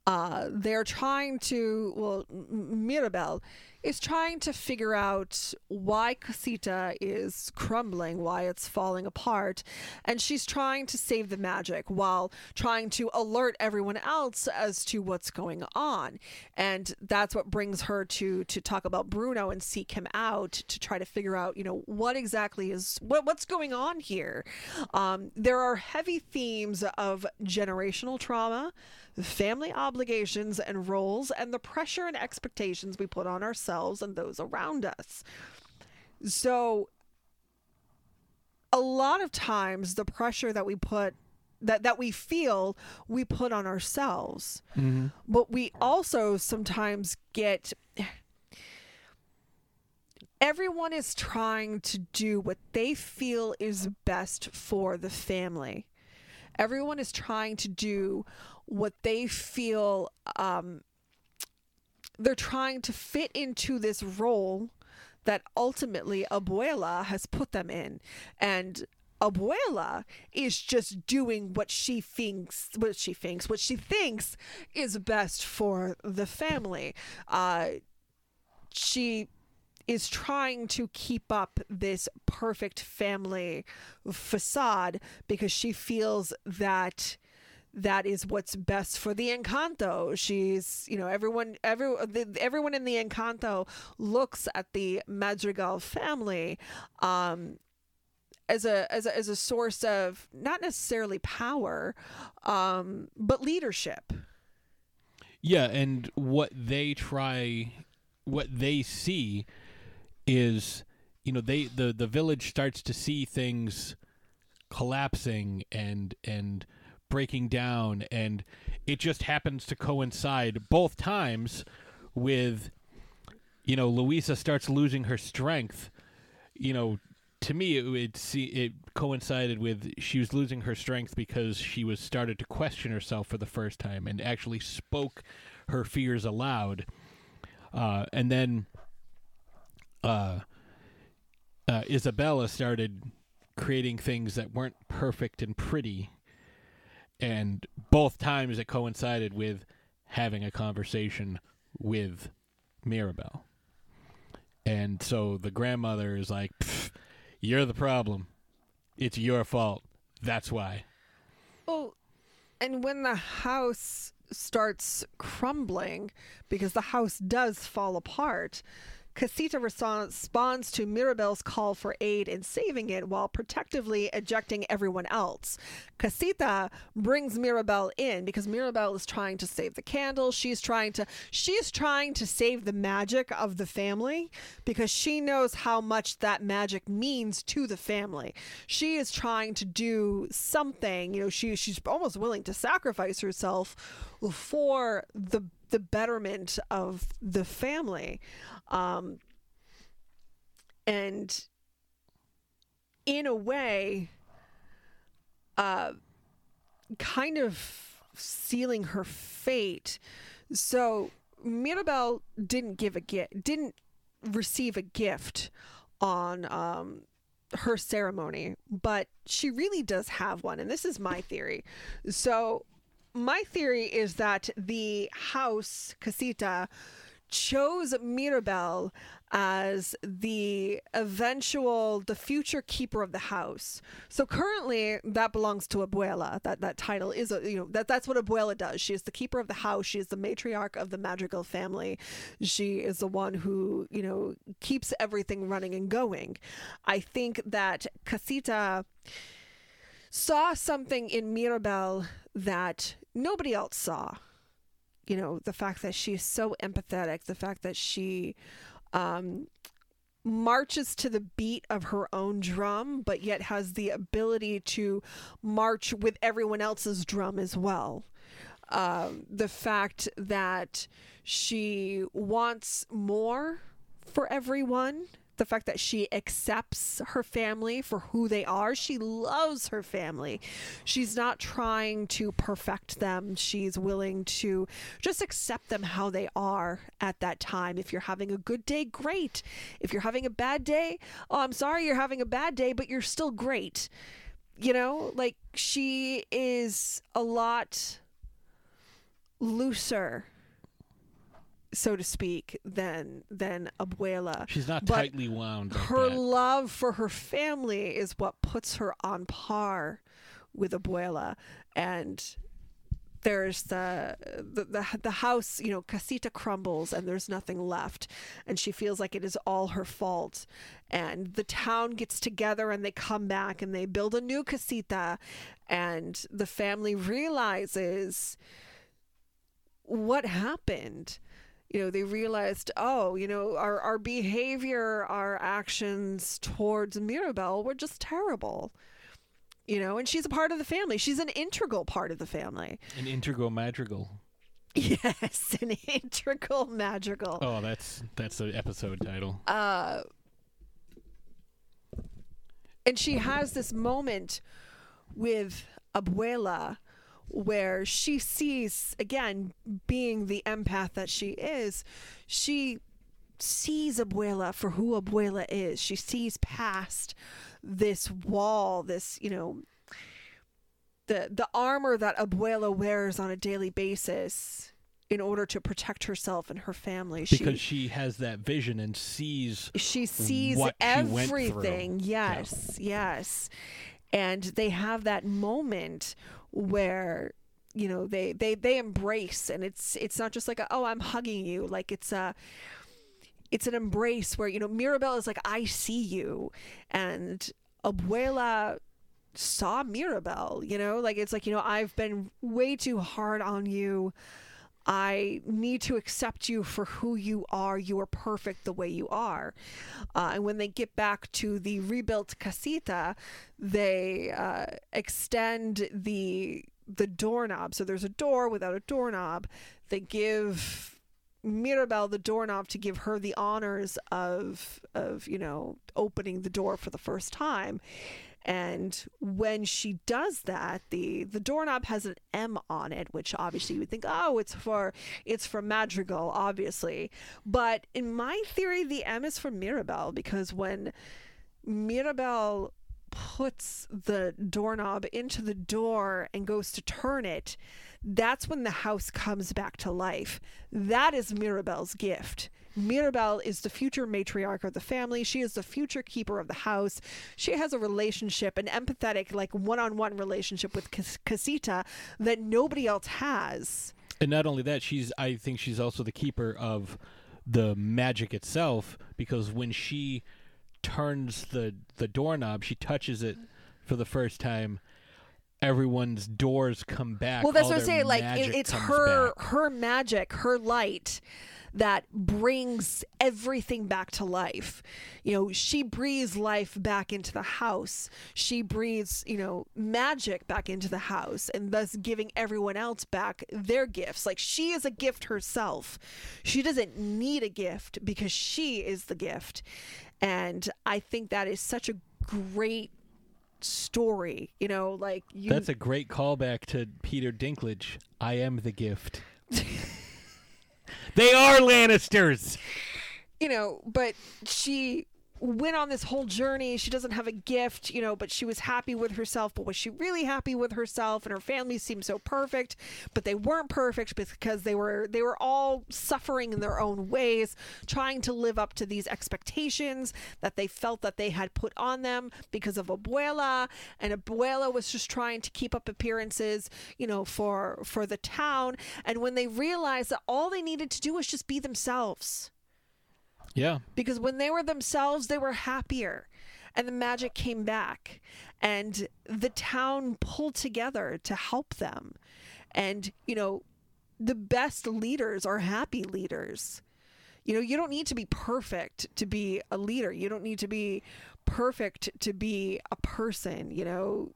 S6: Uh, they're trying to, well, Mirabel is trying to figure out why Casita is crumbling, why it's falling apart, and she's trying to save the magic while trying to alert everyone else as to what's going on. And that's what brings her to to talk about Bruno and seek him out to try to figure out, you know, what exactly is what what's going on here. Um, there are heavy themes of generational trauma family obligations and roles and the pressure and expectations we put on ourselves ourselves and those around us. So a lot of times the pressure that we put that that we feel we put on ourselves. But we also sometimes get everyone is trying to do what they feel is best for the family. Everyone is trying to do what they feel um, they're trying to fit into this role that ultimately Abuela has put them in. And Abuela is just doing what she thinks, what she thinks, what she thinks is best for the family. Uh, she is trying to keep up this perfect family facade because she feels that that is what's best for the Encanto. She's, you know, everyone, every, the, everyone in the Encanto looks at the Madrigal family um, as a as a as a source of not necessarily power, um, but leadership.
S5: Yeah, and what they try, what they see, is you know they the the village starts to see things collapsing and and breaking down, and it just happens to coincide both times with you know Luisa starts losing her strength. You know, to me it it, it coincided with she was losing her strength because she was started to question herself for the first time and actually spoke her fears aloud. Uh, and then uh, uh, Isabela started creating things that weren't perfect and pretty, and both times it coincided with having a conversation with Mirabel. And so the grandmother is like, "You're the problem. It's your fault. That's why."
S6: Well, and when the house starts crumbling, because the house does fall apart, Casita responds to Mirabel's call for aid in saving it while protectively ejecting everyone else. Casita brings Mirabel in because Mirabel is trying to save the candle. She's trying to she's trying to save the magic of the family because she knows how much that magic means to the family. She is trying to do something, you know, she she's almost willing to sacrifice herself for the the betterment of the family. Um, and in a way, uh, kind of sealing her fate. So Mirabel didn't give a gift, didn't receive a gift on um, her ceremony, but she really does have one. And this is my theory. So my theory is that the house casita chose Mirabel as the eventual the future keeper of the house. So currently that belongs to Abuela. That that title is a you know that that's what Abuela does. She is the keeper of the house. She is the matriarch of the Madrigal family. She is the one who, you know, keeps everything running and going. I think that Casita saw something in Mirabel that nobody else saw. You know, the fact that she's so empathetic, the fact that she um, marches to the beat of her own drum, but yet has the ability to march with everyone else's drum as well. Um, the fact that she wants more for everyone the fact that she accepts her family for who they are. She loves her family. She's not trying to perfect them. She's willing to just accept them how they are at that time. If you're having a good day, great. If you're having a bad day, oh, I'm sorry you're having a bad day, but you're still great. You know, like she is a lot looser so to speak, than than Abuela.
S5: She's not
S6: But
S5: tightly wound. Like
S6: her
S5: that.
S6: love for her family is what puts her on par with Abuela, and there's the, the the the house, you know, casita crumbles and there's nothing left, and she feels like it is all her fault. And the town gets together and they come back and they build a new casita, and the family realizes what happened you know, they realized, oh, you know, our, our behavior, our actions towards Mirabel were just terrible. You know, and she's a part of the family. She's an integral part of the family.
S5: An integral madrigal.
S6: Yes, an integral madrigal.
S5: Oh, that's that's the episode title.
S6: Uh, and she has this moment with Abuela where she sees, again, being the empath that she is, she sees Abuela for who Abuela is. She sees past this wall, this, you know, the the armor that Abuela wears on a daily basis in order to protect herself and her family.
S5: Because she, has that vision and sees
S6: she sees
S5: what she
S6: everything. Yes, yes. And they have that moment where you know they they they embrace and it's it's not just like a, oh I'm hugging you like it's a it's an embrace where you know Mirabel is like I see you and Abuela saw Mirabel, you know, like it's like, you know, I've been way too hard on you. I need to accept you for who you are. You are perfect the way you are. Uh, and when they get back to the rebuilt casita, they uh, extend the the doorknob. So there's a door without a doorknob. They give Mirabel the doorknob to give her the honors of of you know opening the door for the first time. And when she does that, the the doorknob has an M on it, which obviously you would think, oh, it's for it's for Madrigal, obviously. But in my theory, the M is for Mirabel because when Mirabel puts the doorknob into the door and goes to turn it, that's when the house comes back to life. That is Mirabel's gift. Mirabel is the future matriarch of the family. She is the future keeper of the house. She has a relationship, an empathetic, like one on one relationship with Cas- Casita that nobody else has.
S5: And not only that, she's I think she's also the keeper of the magic itself because when she turns the the doorknob, she touches it for the first time. Everyone's doors come back.
S6: Well, that's what I'm saying. Like it, it's her
S5: back.
S6: her magic, her light that brings everything back to life. You know, she breathes life back into the house. She breathes, you know, magic back into the house and thus giving everyone else back their gifts. Like she is a gift herself. She doesn't need a gift because she is the gift. And I think that is such a great story. You know, like you
S5: That's a great callback to Peter Dinklage. I am the gift. they are Lannisters.
S6: you know, but she went on this whole journey. She doesn't have a gift, you know, but she was happy with herself. But was she really happy with herself? And her family seemed so perfect, but they weren't perfect because they were they were all suffering in their own ways, trying to live up to these expectations that they felt that they had put on them because of Abuela. And Abuela was just trying to keep up appearances, you know, for for the town. And when they realized that all they needed to do was just be themselves
S5: Yeah.
S6: because when they were themselves, they were happier. And the magic came back, and the town pulled together to help them. And, you know, the best leaders are happy leaders. You know, you don't need to be perfect to be a leader, you don't need to be perfect to be a person, you know,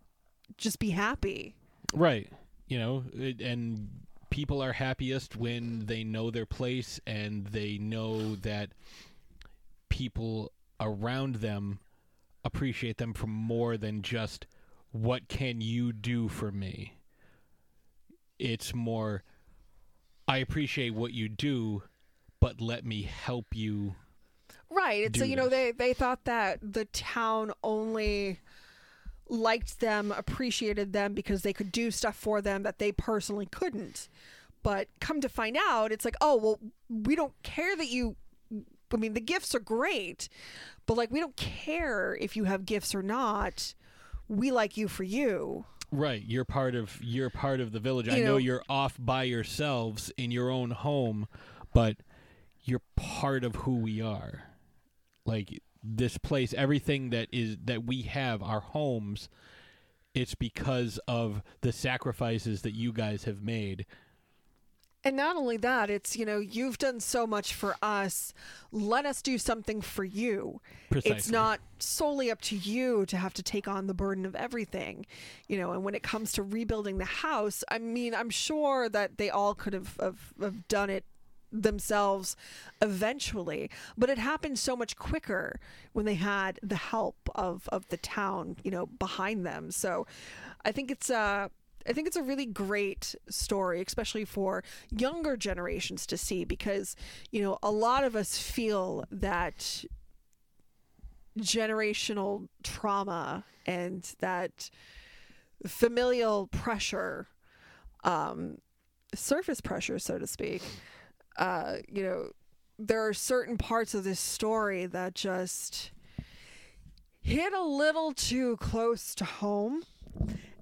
S6: just be happy.
S5: Right. You know, and people are happiest when they know their place and they know that people around them appreciate them for more than just what can you do for me. It's more I appreciate what you do, but let me help you.
S6: Right. And so, you know, they, they thought that the town only liked them, appreciated them because they could do stuff for them that they personally couldn't. But come to find out, it's like, oh, well, we don't care that you. I mean, the gifts are great, but like, we don't care if you have gifts or not. We like you for you.
S5: Right, you're part of you're part of the village. I know
S6: know-
S5: you're off by yourselves in your own home, but you're part of who we are. Like this place, everything that is that we have, our homes, it's because of the sacrifices that you guys have made.
S6: And not only that, it's, you know, you've done so much for us. Let us do something for you. It's not solely up to you to have to take on the burden of everything, you know. And when it comes to rebuilding the house, I mean, I'm sure that they all could have, have, have done it themselves eventually but it happened so much quicker when they had the help of of the town you know behind them so i think it's uh I think it's a really great story, especially for younger generations to see, because you know a lot of us feel that generational trauma and that familial pressure, um, surface pressure, so to speak. Uh, you know, there are certain parts of this story that just hit a little too close to home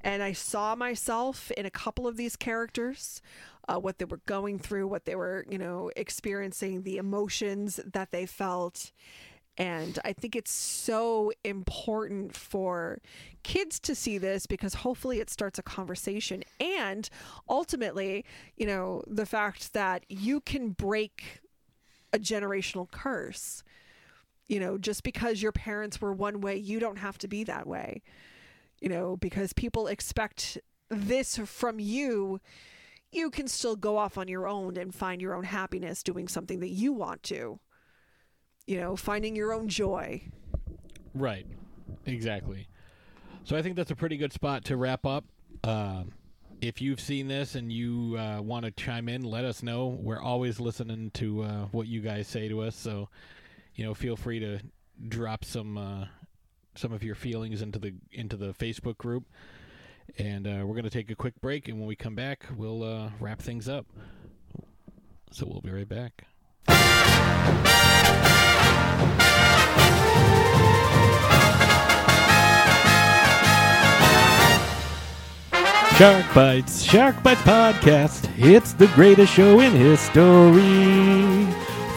S6: and I saw myself in a couple of these characters, uh, what they were going through, what they were, you know, experiencing, the emotions that they felt. And I think it's so important for kids to see this because hopefully it starts a conversation. And ultimately, you know, the fact that you can break a generational curse. You know, just because your parents were one way, you don't have to be that way you know, because people expect this from you, you can still go off on your own and find your own happiness doing something that you want to. You know, finding your own joy.
S5: Right. Exactly. So I think that's a pretty good spot to wrap up. Um, if you've seen this and you uh, want to chime in, let us know. We're always listening to uh, what you guys say to us. So, you know, feel free to drop some uh, some of your feelings into the into the Facebook group. And uh, we're going to take a quick break, and when we come back, we'll uh, wrap things up. So we'll be right back. Shark Bites, Shark Bites podcast. It's the greatest show in history.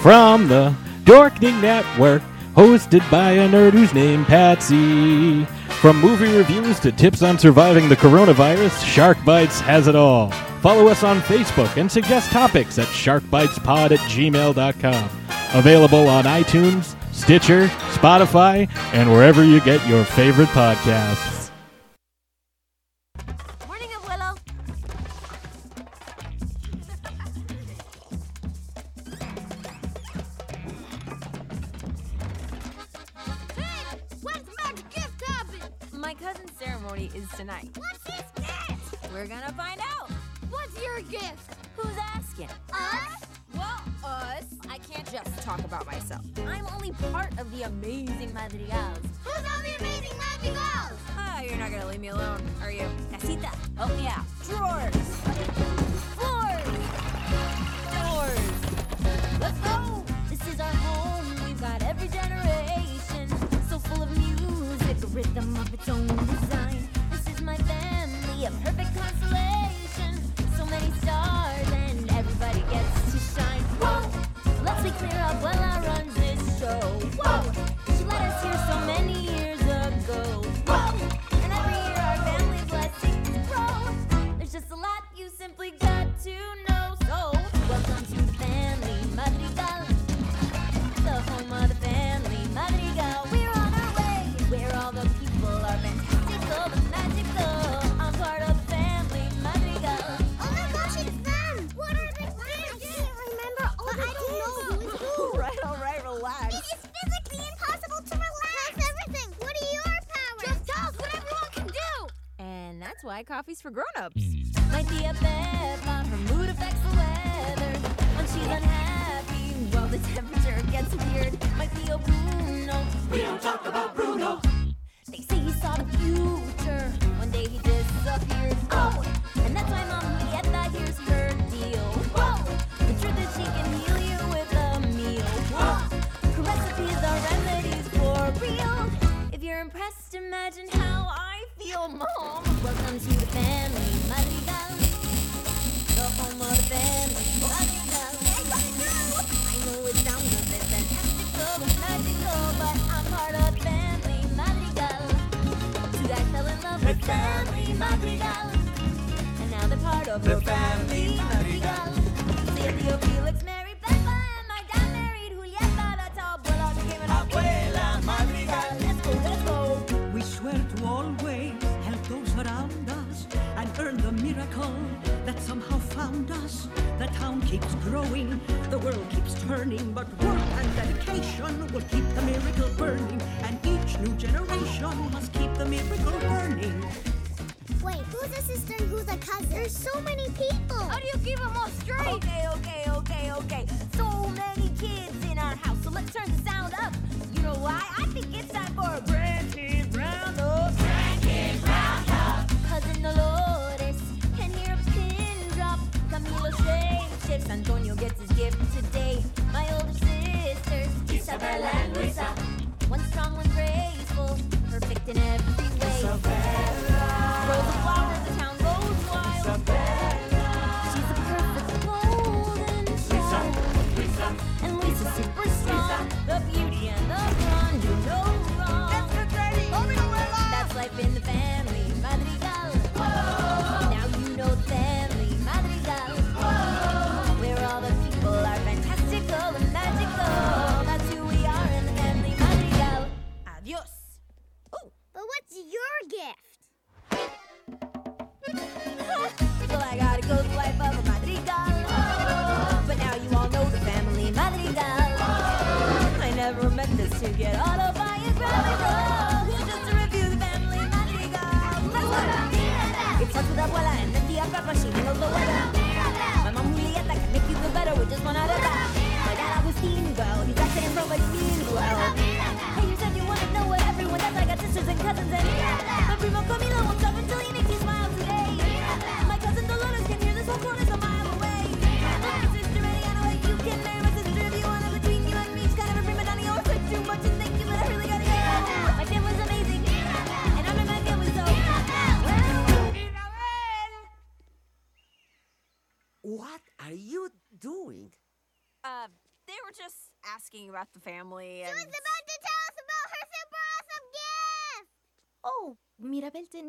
S5: From the Dorkening Network, hosted by a nerd who's named Patsy. From movie reviews to tips on surviving the coronavirus, Shark Bites has it all. Follow us on Facebook and suggest topics at sharkbitespod at gmail.com. Available on iTunes, Stitcher, Spotify, and wherever you get your favorite podcasts.
S12: For grown-ups.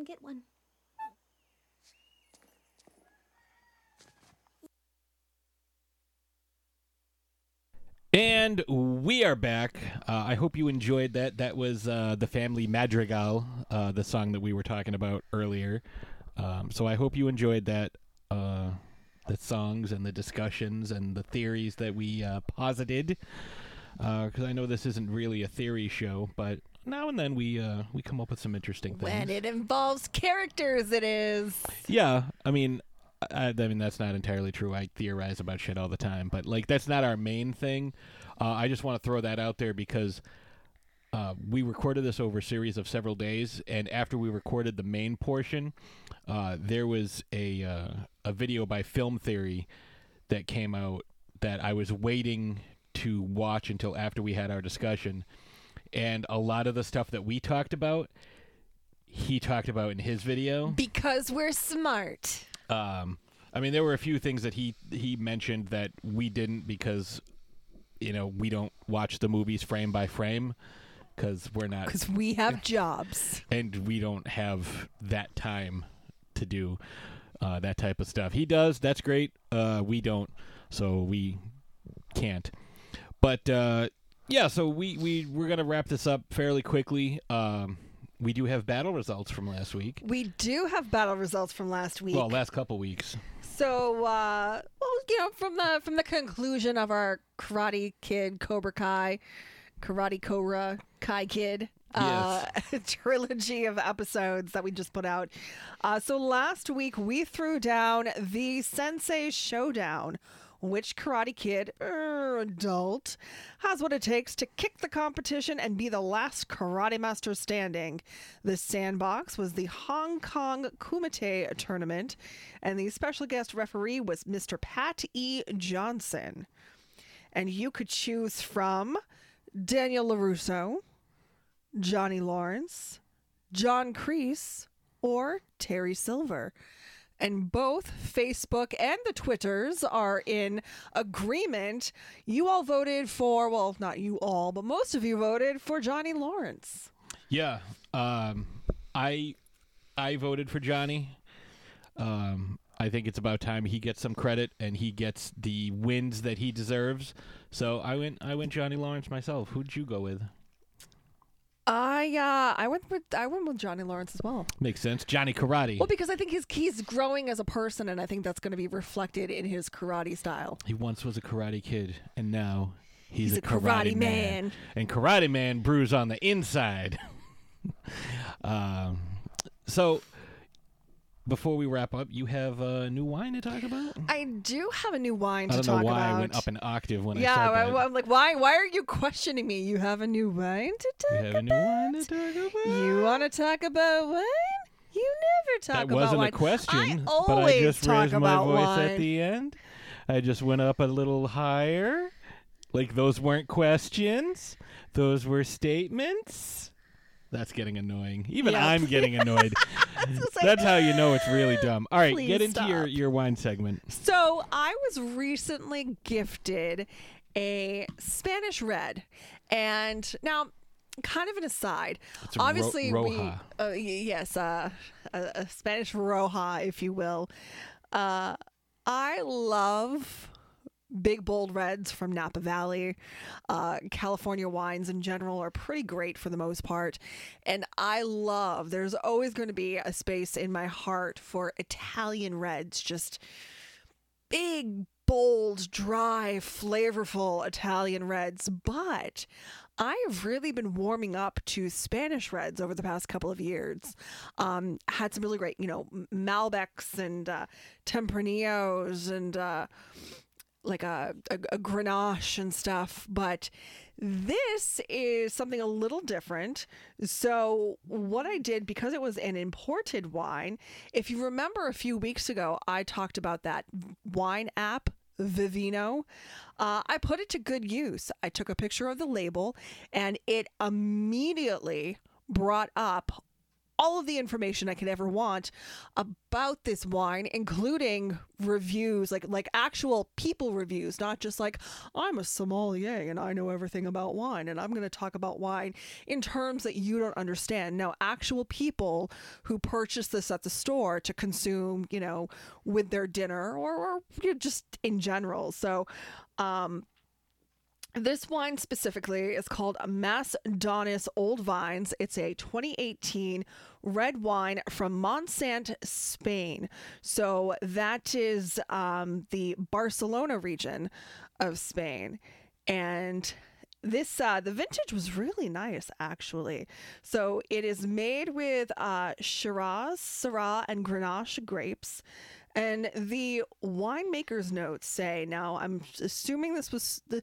S13: Didn't get one.
S5: And we are back. Uh, I hope you enjoyed that. That was uh, the family Madrigal, uh, the song that we were talking about earlier. Um, so I hope you enjoyed that, uh, the songs and the discussions and the theories that we uh, posited. Because I know this isn't really a theory show, but now and then we uh, we come up with some interesting things.
S6: When it involves characters, it is.
S5: Yeah, I mean, I, I mean that's not entirely true. I theorize about shit all the time, but like that's not our main thing. Uh, I just want to throw that out there because uh, we recorded this over a series of several days, and after we recorded the main portion, uh, there was a uh, a video by Film Theory that came out that I was waiting to watch until after we had our discussion, and a lot of the stuff that we talked about, he talked about in his video.
S6: Because we're smart.
S5: Um, I mean, there were a few things that he he mentioned that we didn't because, you know, we don't watch the movies frame by frame because we're not
S6: Because we have jobs.
S5: and we don't have that time to do uh, that type of stuff. He does. That's great. Uh, we don't, so we can't. But uh, yeah, so we we we're gonna wrap this up fairly quickly. Um, we do have battle results from last week.
S6: We do have battle results from last week.
S5: Well, last couple weeks.
S6: So, uh, well, you know, from the from the conclusion of our Karate Kid, Cobra Kai, Karate Cobra Kai Kid. Uh, trilogy of episodes that we just put out. Uh, so last week we threw down the Sensei Showdown. Which Karate Kid, er, adult, has what it takes to kick the competition and be the last karate master standing? The sandbox was the Hong Kong Kumite tournament, and the special guest referee was Mr. Pat E. Johnson. And you could choose from Daniel LaRusso, Johnny Lawrence, John Kreese, or Terry Silver. And both Facebook and the Twitters are in agreement. You all voted for, well, not you all, but most of you voted for Johnny Lawrence.
S5: Yeah, um, I I voted for Johnny. Um, I think it's about time he gets some credit and he gets the wins that he deserves. So I went I went Johnny Lawrence myself. Who'd you go with?
S6: I uh, I went with I went with Johnny Lawrence as well.
S5: Makes sense. Johnny Karate.
S6: Well, because I think he's he's growing as a person, and I think that's going to be reflected in his karate style.
S5: He once was a karate kid, and now he's,
S6: He's a karate man.
S5: And karate man brews on the inside. um, so, before we wrap up, you have a new wine to talk about.
S6: I do have a new wine
S5: I
S6: to
S5: don't know
S6: talk
S5: why
S6: about.
S5: I went up an octave when
S6: yeah,
S5: I said that.
S6: Yeah, I'm like, why? Why are you questioning me? You have a new wine to talk
S5: You have a new wine to talk about.
S6: You want to talk about wine? You never talk
S5: that
S6: about wine.
S5: That wasn't a question,
S6: I always
S5: but I just
S6: talk
S5: raised my voice
S6: wine.
S5: at the end. I just went up a little higher. Like those weren't questions; those were statements. That's getting annoying. Even
S6: Yeah.
S5: I'm getting annoyed. That's how you know it's really dumb. All right, get into your,
S6: stop.
S5: your wine segment.
S6: So I was recently gifted a Spanish red, and now, kind of an aside.
S5: A Ro-
S6: obviously, we uh, yes, uh, a, a Spanish Roja, if you will. Uh, I love big bold reds from Napa Valley. Uh, California wines in general are pretty great for the most part. And I love, there's always going to be a space in my heart for Italian reds, just big, bold, dry, flavorful Italian reds. But I have really been warming up to Spanish reds over the past couple of years. Um, had some really great, you know, Malbecs and uh, Tempranillos and uh, like a, a, a Grenache and stuff. But this is something a little different. So, what I did, because it was an imported wine, if you remember a few weeks ago, I talked about that wine app, Vivino. Uh, I put it to good use. I took a picture of the label and it immediately brought up all of the information I could ever want about this wine, including reviews, like like actual people reviews, not just like I'm a sommelier and I know everything about wine and I'm going to talk about wine in terms that you don't understand. No, actual people who purchase this at the store to consume, you know, with their dinner or, or you know, just in general. So, um, this wine specifically is called Mas Donis Old Vines. It's a 2018 red wine from Montsant, Spain. So that is um, the Barcelona region of Spain. And this uh the vintage was really nice actually so it is made with uh shiraz syrah and grenache grapes and the winemaker's notes say now i'm assuming this was the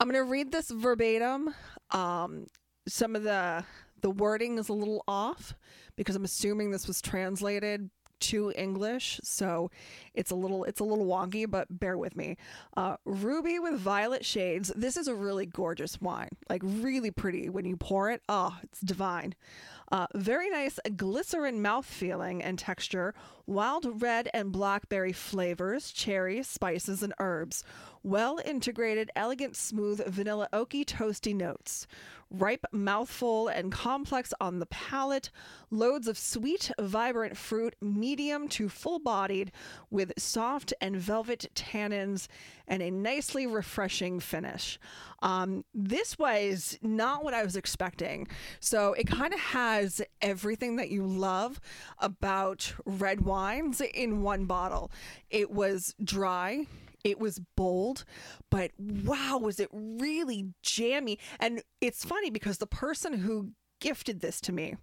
S6: i'm going to read this verbatim um some of the the wording is a little off because i'm assuming this was translated to English, so it's a little it's a little wonky, but bear with me. Uh, ruby with violet shades. This is a really gorgeous wine, like really pretty when you pour it. Oh, it's divine. Uh, very nice glycerin mouth feeling and texture. Wild red and blackberry flavors, cherry, spices, and herbs. Well integrated, elegant, smooth vanilla oaky toasty notes. Ripe mouthful and complex on the palate. Loads of sweet, vibrant fruit, medium to full bodied, with soft and velvet tannins and a nicely refreshing finish. Um, this was not what I was expecting. So it kind of has everything that you love about red wines in one bottle. It was dry. It was bold, but wow, was it really jammy? And it's funny because the person who gifted this to me,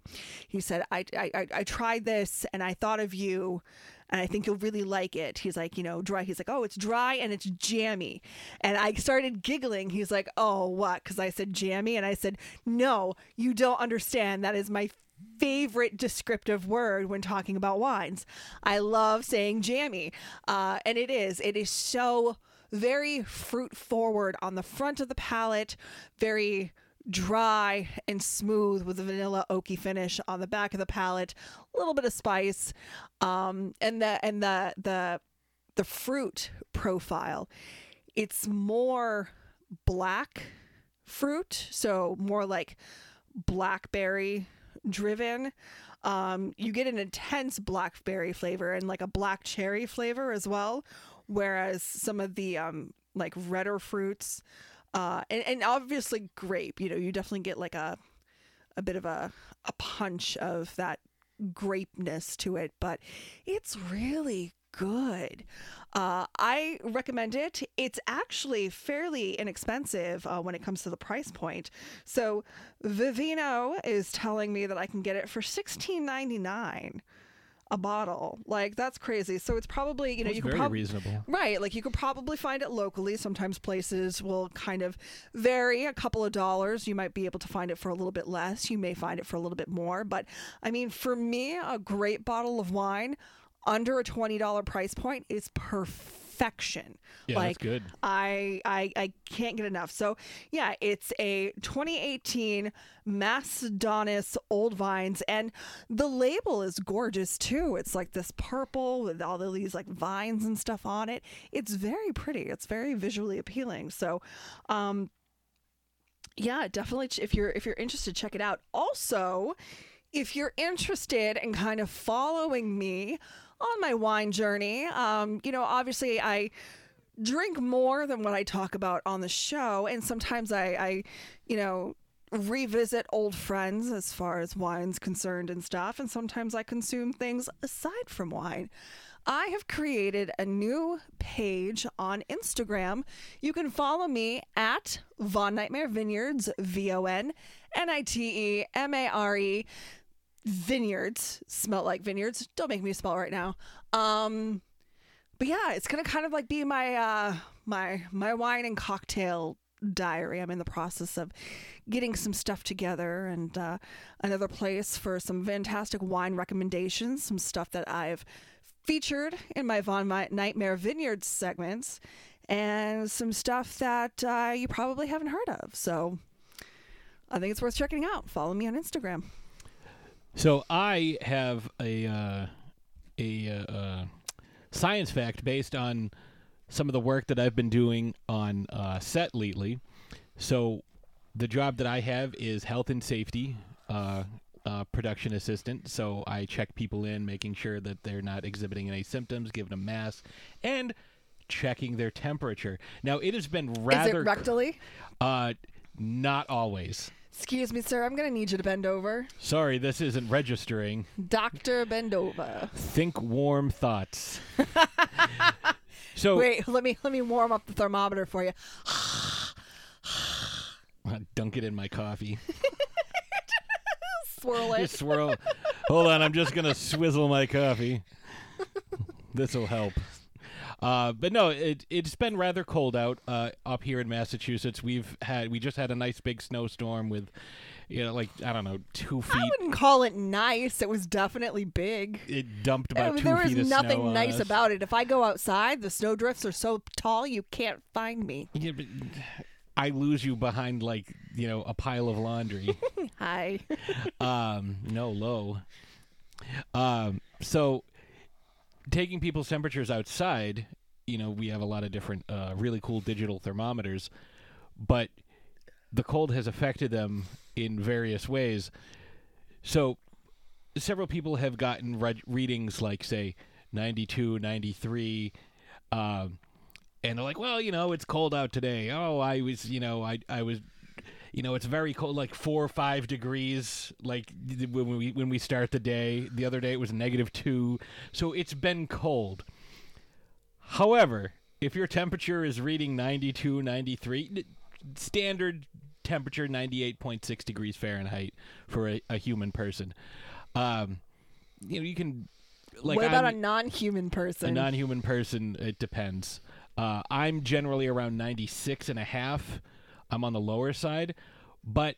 S6: he said, I, I, I- tried this and I thought of you and I think you'll really like it. He's like, you know, dry. He's like, oh, it's dry and it's jammy. And I started giggling. He's like, oh, what? Because I said jammy. And I said, no, you don't understand. That is my favorite descriptive word when talking about wines. I love saying jammy. Uh, and it is. It is so very fruit forward on the front of the palate, very dry and smooth with a vanilla oaky finish on the back of the palate, a little bit of spice, um, and the and the the the fruit profile. It's more black fruit, so more like blackberry driven. Um, you get an intense blackberry flavor and like a black cherry flavor as well, whereas some of the um, like redder fruits, uh, and, and obviously grape. You know, you definitely get like a a bit of a a punch of that grapeness to it, but it's really good. Uh, I recommend it. It's actually fairly inexpensive uh, when it comes to the price point. So Vivino is telling me that I can get it for sixteen ninety nine a bottle. Like that's crazy. So it's probably you know
S5: That's
S6: you could probably
S5: reasonable.
S6: right. Like you could probably find it locally. Sometimes places will kind of vary a couple of dollars. You might be able to find it for a little bit less. You may find it for a little bit more. But I mean, for me, a great bottle of wine under a twenty dollar price point is perfection.
S5: Yeah,
S6: like
S5: that's good.
S6: I, I I can't get enough. So yeah, it's a 2018 Macedonis Old Vines, and the label is gorgeous too. It's like this purple with all of these like vines and stuff on it. It's very pretty. It's very visually appealing. So, um, yeah, definitely. If you're if you're interested, check it out. Also, if you're interested in kind of following me on my wine journey, um, you know, obviously I drink more than what I talk about on the show, and sometimes I, I you know, revisit old friends as far as wine's concerned and stuff, and sometimes I consume things aside from wine. I have created a new page on Instagram. You can follow me at Von Nitemare Vineyards, V O N N I T E M A R E Vineyards. Smell like vineyards. Don't make me smell right now. Um, but yeah, it's gonna kind of like be my uh my my wine and cocktail diary. I'm in the process of getting some stuff together and uh, another place for some fantastic wine recommendations, some stuff that I've featured in my Von Nitemare Vineyards segments, and some stuff that uh, you probably haven't heard of. So I think it's worth checking out. Follow me on Instagram.
S5: So I have a uh, a uh, uh, science fact based on some of the work that I've been doing on uh, set lately. So the job that I have is health and safety uh, uh, production assistant. So I check people in, making sure that they're not exhibiting any symptoms, giving them masks, and checking their temperature. Now it has been rather
S6: Is it rectally?
S5: Uh, not always.
S6: Excuse me, sir. I'm gonna need you to bend over.
S5: Sorry, this isn't registering.
S6: Doctor, Bendova.
S5: Think warm thoughts. so
S6: Wait, let me let me warm up the thermometer for you.
S5: dunk it in my coffee.
S6: Swirl it.
S5: Just swirl. Hold on, I'm just gonna swizzle my coffee. This will help. Uh, but no, it it's been rather cold out uh, up here in Massachusetts. We've had we just had a nice big snowstorm with, you know, like I don't know, two feet.
S6: I wouldn't call it nice. It was definitely big.
S5: It dumped about
S6: Uh,
S5: two
S6: there was
S5: feet of snow
S6: nothing nice about it. If I go outside, the snowdrifts are so tall you can't find me.
S5: Yeah, but I lose you behind like you know a pile of laundry.
S6: Hi.
S5: um, no low. Um, so taking people's temperatures outside, you know, we have a lot of different, uh, really cool digital thermometers, but the cold has affected them in various ways. So several people have gotten read- readings like, say, 92, 93, um, and they're like, well, you know, it's cold out today. Oh, I was, you know, I, I was you know, it's very cold, like four or five degrees. Like when we when we start the day. The other day it was negative two, so it's been cold. However, if your temperature is reading 92, 93, standard temperature 98.6 degrees Fahrenheit for a, a human person, um, you know, you can. Like
S6: what about
S5: I'm-
S6: a non-human person?
S5: a non-human person, it depends. Uh, I'm generally around 96 and a half. I'm on the lower side, but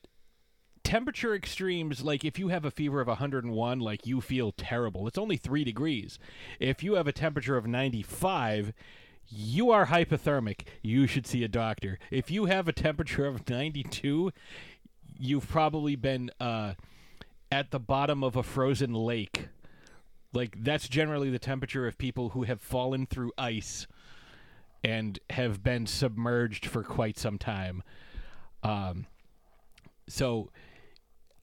S5: temperature extremes like if you have a fever of 101 like you feel terrible. It's only 3 degrees. If you have a temperature of 95 you are hypothermic. You should see a doctor. If you have a temperature of 92 you've probably been uh, at the bottom of a frozen lake. Like that's generally the temperature of people who have fallen through ice and have been submerged for quite some time. Um, so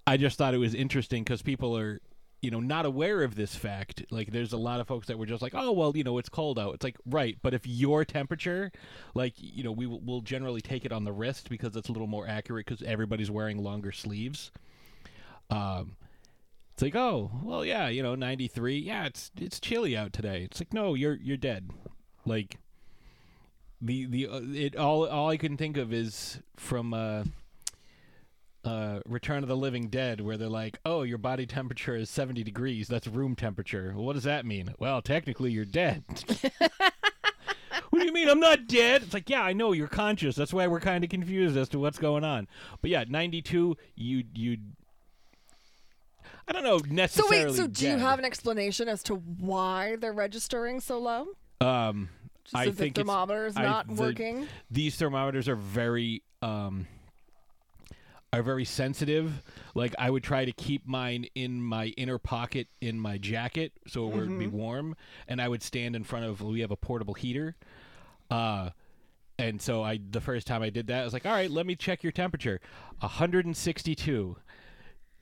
S5: I just thought it was interesting because people are, you know, not aware of this fact. Like, there's a lot of folks that were just like, "Oh, well, you know, it's cold out." It's like, right, but if your temperature, like, you know, we will we'll generally take it on the wrist because it's a little more accurate because everybody's wearing longer sleeves. Um, it's like, oh, well, yeah, you know, 93. Yeah, it's it's chilly out today. It's like, no, you're you're dead. Like the the uh, it all all I can think of is from uh uh, Return of the Living Dead, where they're like, "Oh, your body temperature is seventy degrees. That's room temperature." Well, what does that mean? Well, technically, you're dead. what do you mean? I'm not dead. It's like, yeah, I know you're conscious. That's why we're kind of confused as to what's going on. But yeah, ninety-two. You you. I don't know necessarily.
S6: So wait, so do you have an explanation as to why they're registering so low?
S5: Um,
S6: Just
S5: I
S6: the
S5: think
S6: thermometer is
S5: I-
S6: not
S5: the-
S6: working?
S5: These thermometers are very um are very sensitive. Like I would try to keep mine in my inner pocket in my jacket so it would be
S6: Mhm.
S5: warm, and I would stand in front of. We have a portable heater. Uh, and so I the first time I did that, I was like, "All right, let me check your temperature, 162."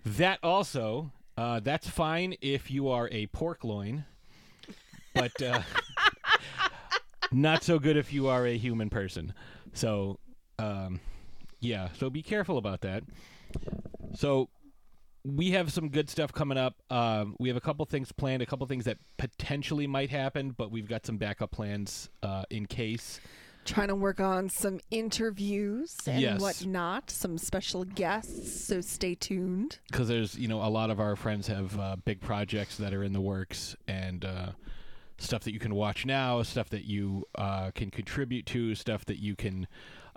S5: That also, uh, that's fine if you are a pork loin, but uh, not so good if you are a human person. So, um, yeah, so be careful about that. So, we have some good stuff coming up. Um, we have a couple things planned, a couple things that potentially might happen, but we've got some backup plans uh, in case.
S6: Trying to work on some interviews and
S5: Yes.
S6: whatnot, some special guests. So stay tuned.
S5: because there's you know a lot of our friends have uh, big projects that are in the works and uh, stuff that you can watch now, stuff that you uh, can contribute to, stuff that you can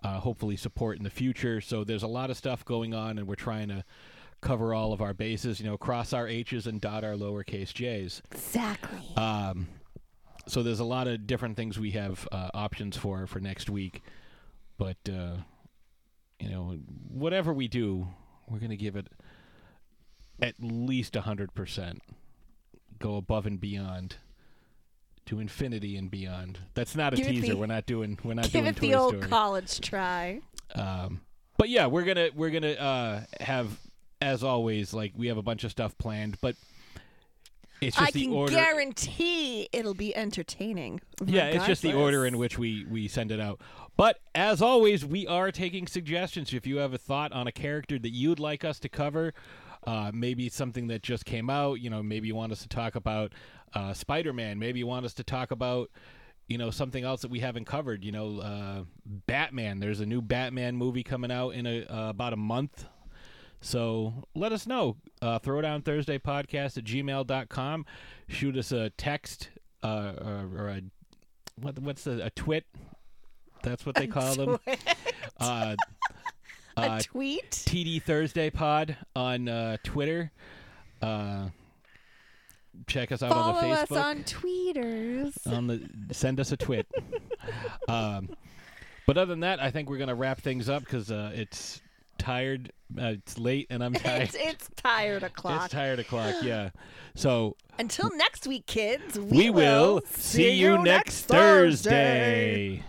S5: uh, hopefully support in the future. So there's a lot of stuff going on, and we're trying to cover all of our bases. You know, cross our H's and dot our lowercase J's.
S6: Exactly.
S5: Um, so there's a lot of different things we have uh, options for for next week, but uh, you know, whatever we do, we're gonna give it at least hundred percent. Go above and beyond. To infinity and beyond. That's not a
S6: Give
S5: teaser.
S6: the-
S5: we're not doing. We're not
S6: Give
S5: doing
S6: it
S5: Toy
S6: the old
S5: Story.
S6: college try.
S5: Um, but yeah, we're gonna we're gonna uh, have as always like we have a bunch of stuff planned, but it's just
S6: I
S5: the
S6: can
S5: order.
S6: guarantee it'll be entertaining.
S5: yeah, it's just the order in which we we send it out. But as always, we are taking suggestions. If you have a thought on a character that you'd like us to cover, uh, maybe something that just came out. You know, maybe you want us to talk about uh, Spider-Man. Maybe you want us to talk about you know something else that we haven't covered. You know, uh, Batman. There's a new Batman movie coming out in a, uh, about a month. So let us know. Uh, Throwdown Thursday podcast at gmail.com. Shoot us a text uh, or, or a what, what's the, a twit? That's what they
S6: A
S5: call them.
S6: twit?
S5: Uh,
S6: A
S5: uh,
S6: tweet?
S5: TD Thursday Pod on uh, Twitter. Uh, check us out
S6: Follow
S5: on the
S6: us
S5: Facebook.
S6: on tweeters.
S5: on the send us a twit. um, but other than that, I think we're gonna wrap things up because uh, it's tired. Uh, it's late, and I'm tired.
S6: It's, it's tired o'clock.
S5: It's tired o'clock. Yeah. So
S6: Until next week, kids.
S5: we, will see you next Thursday.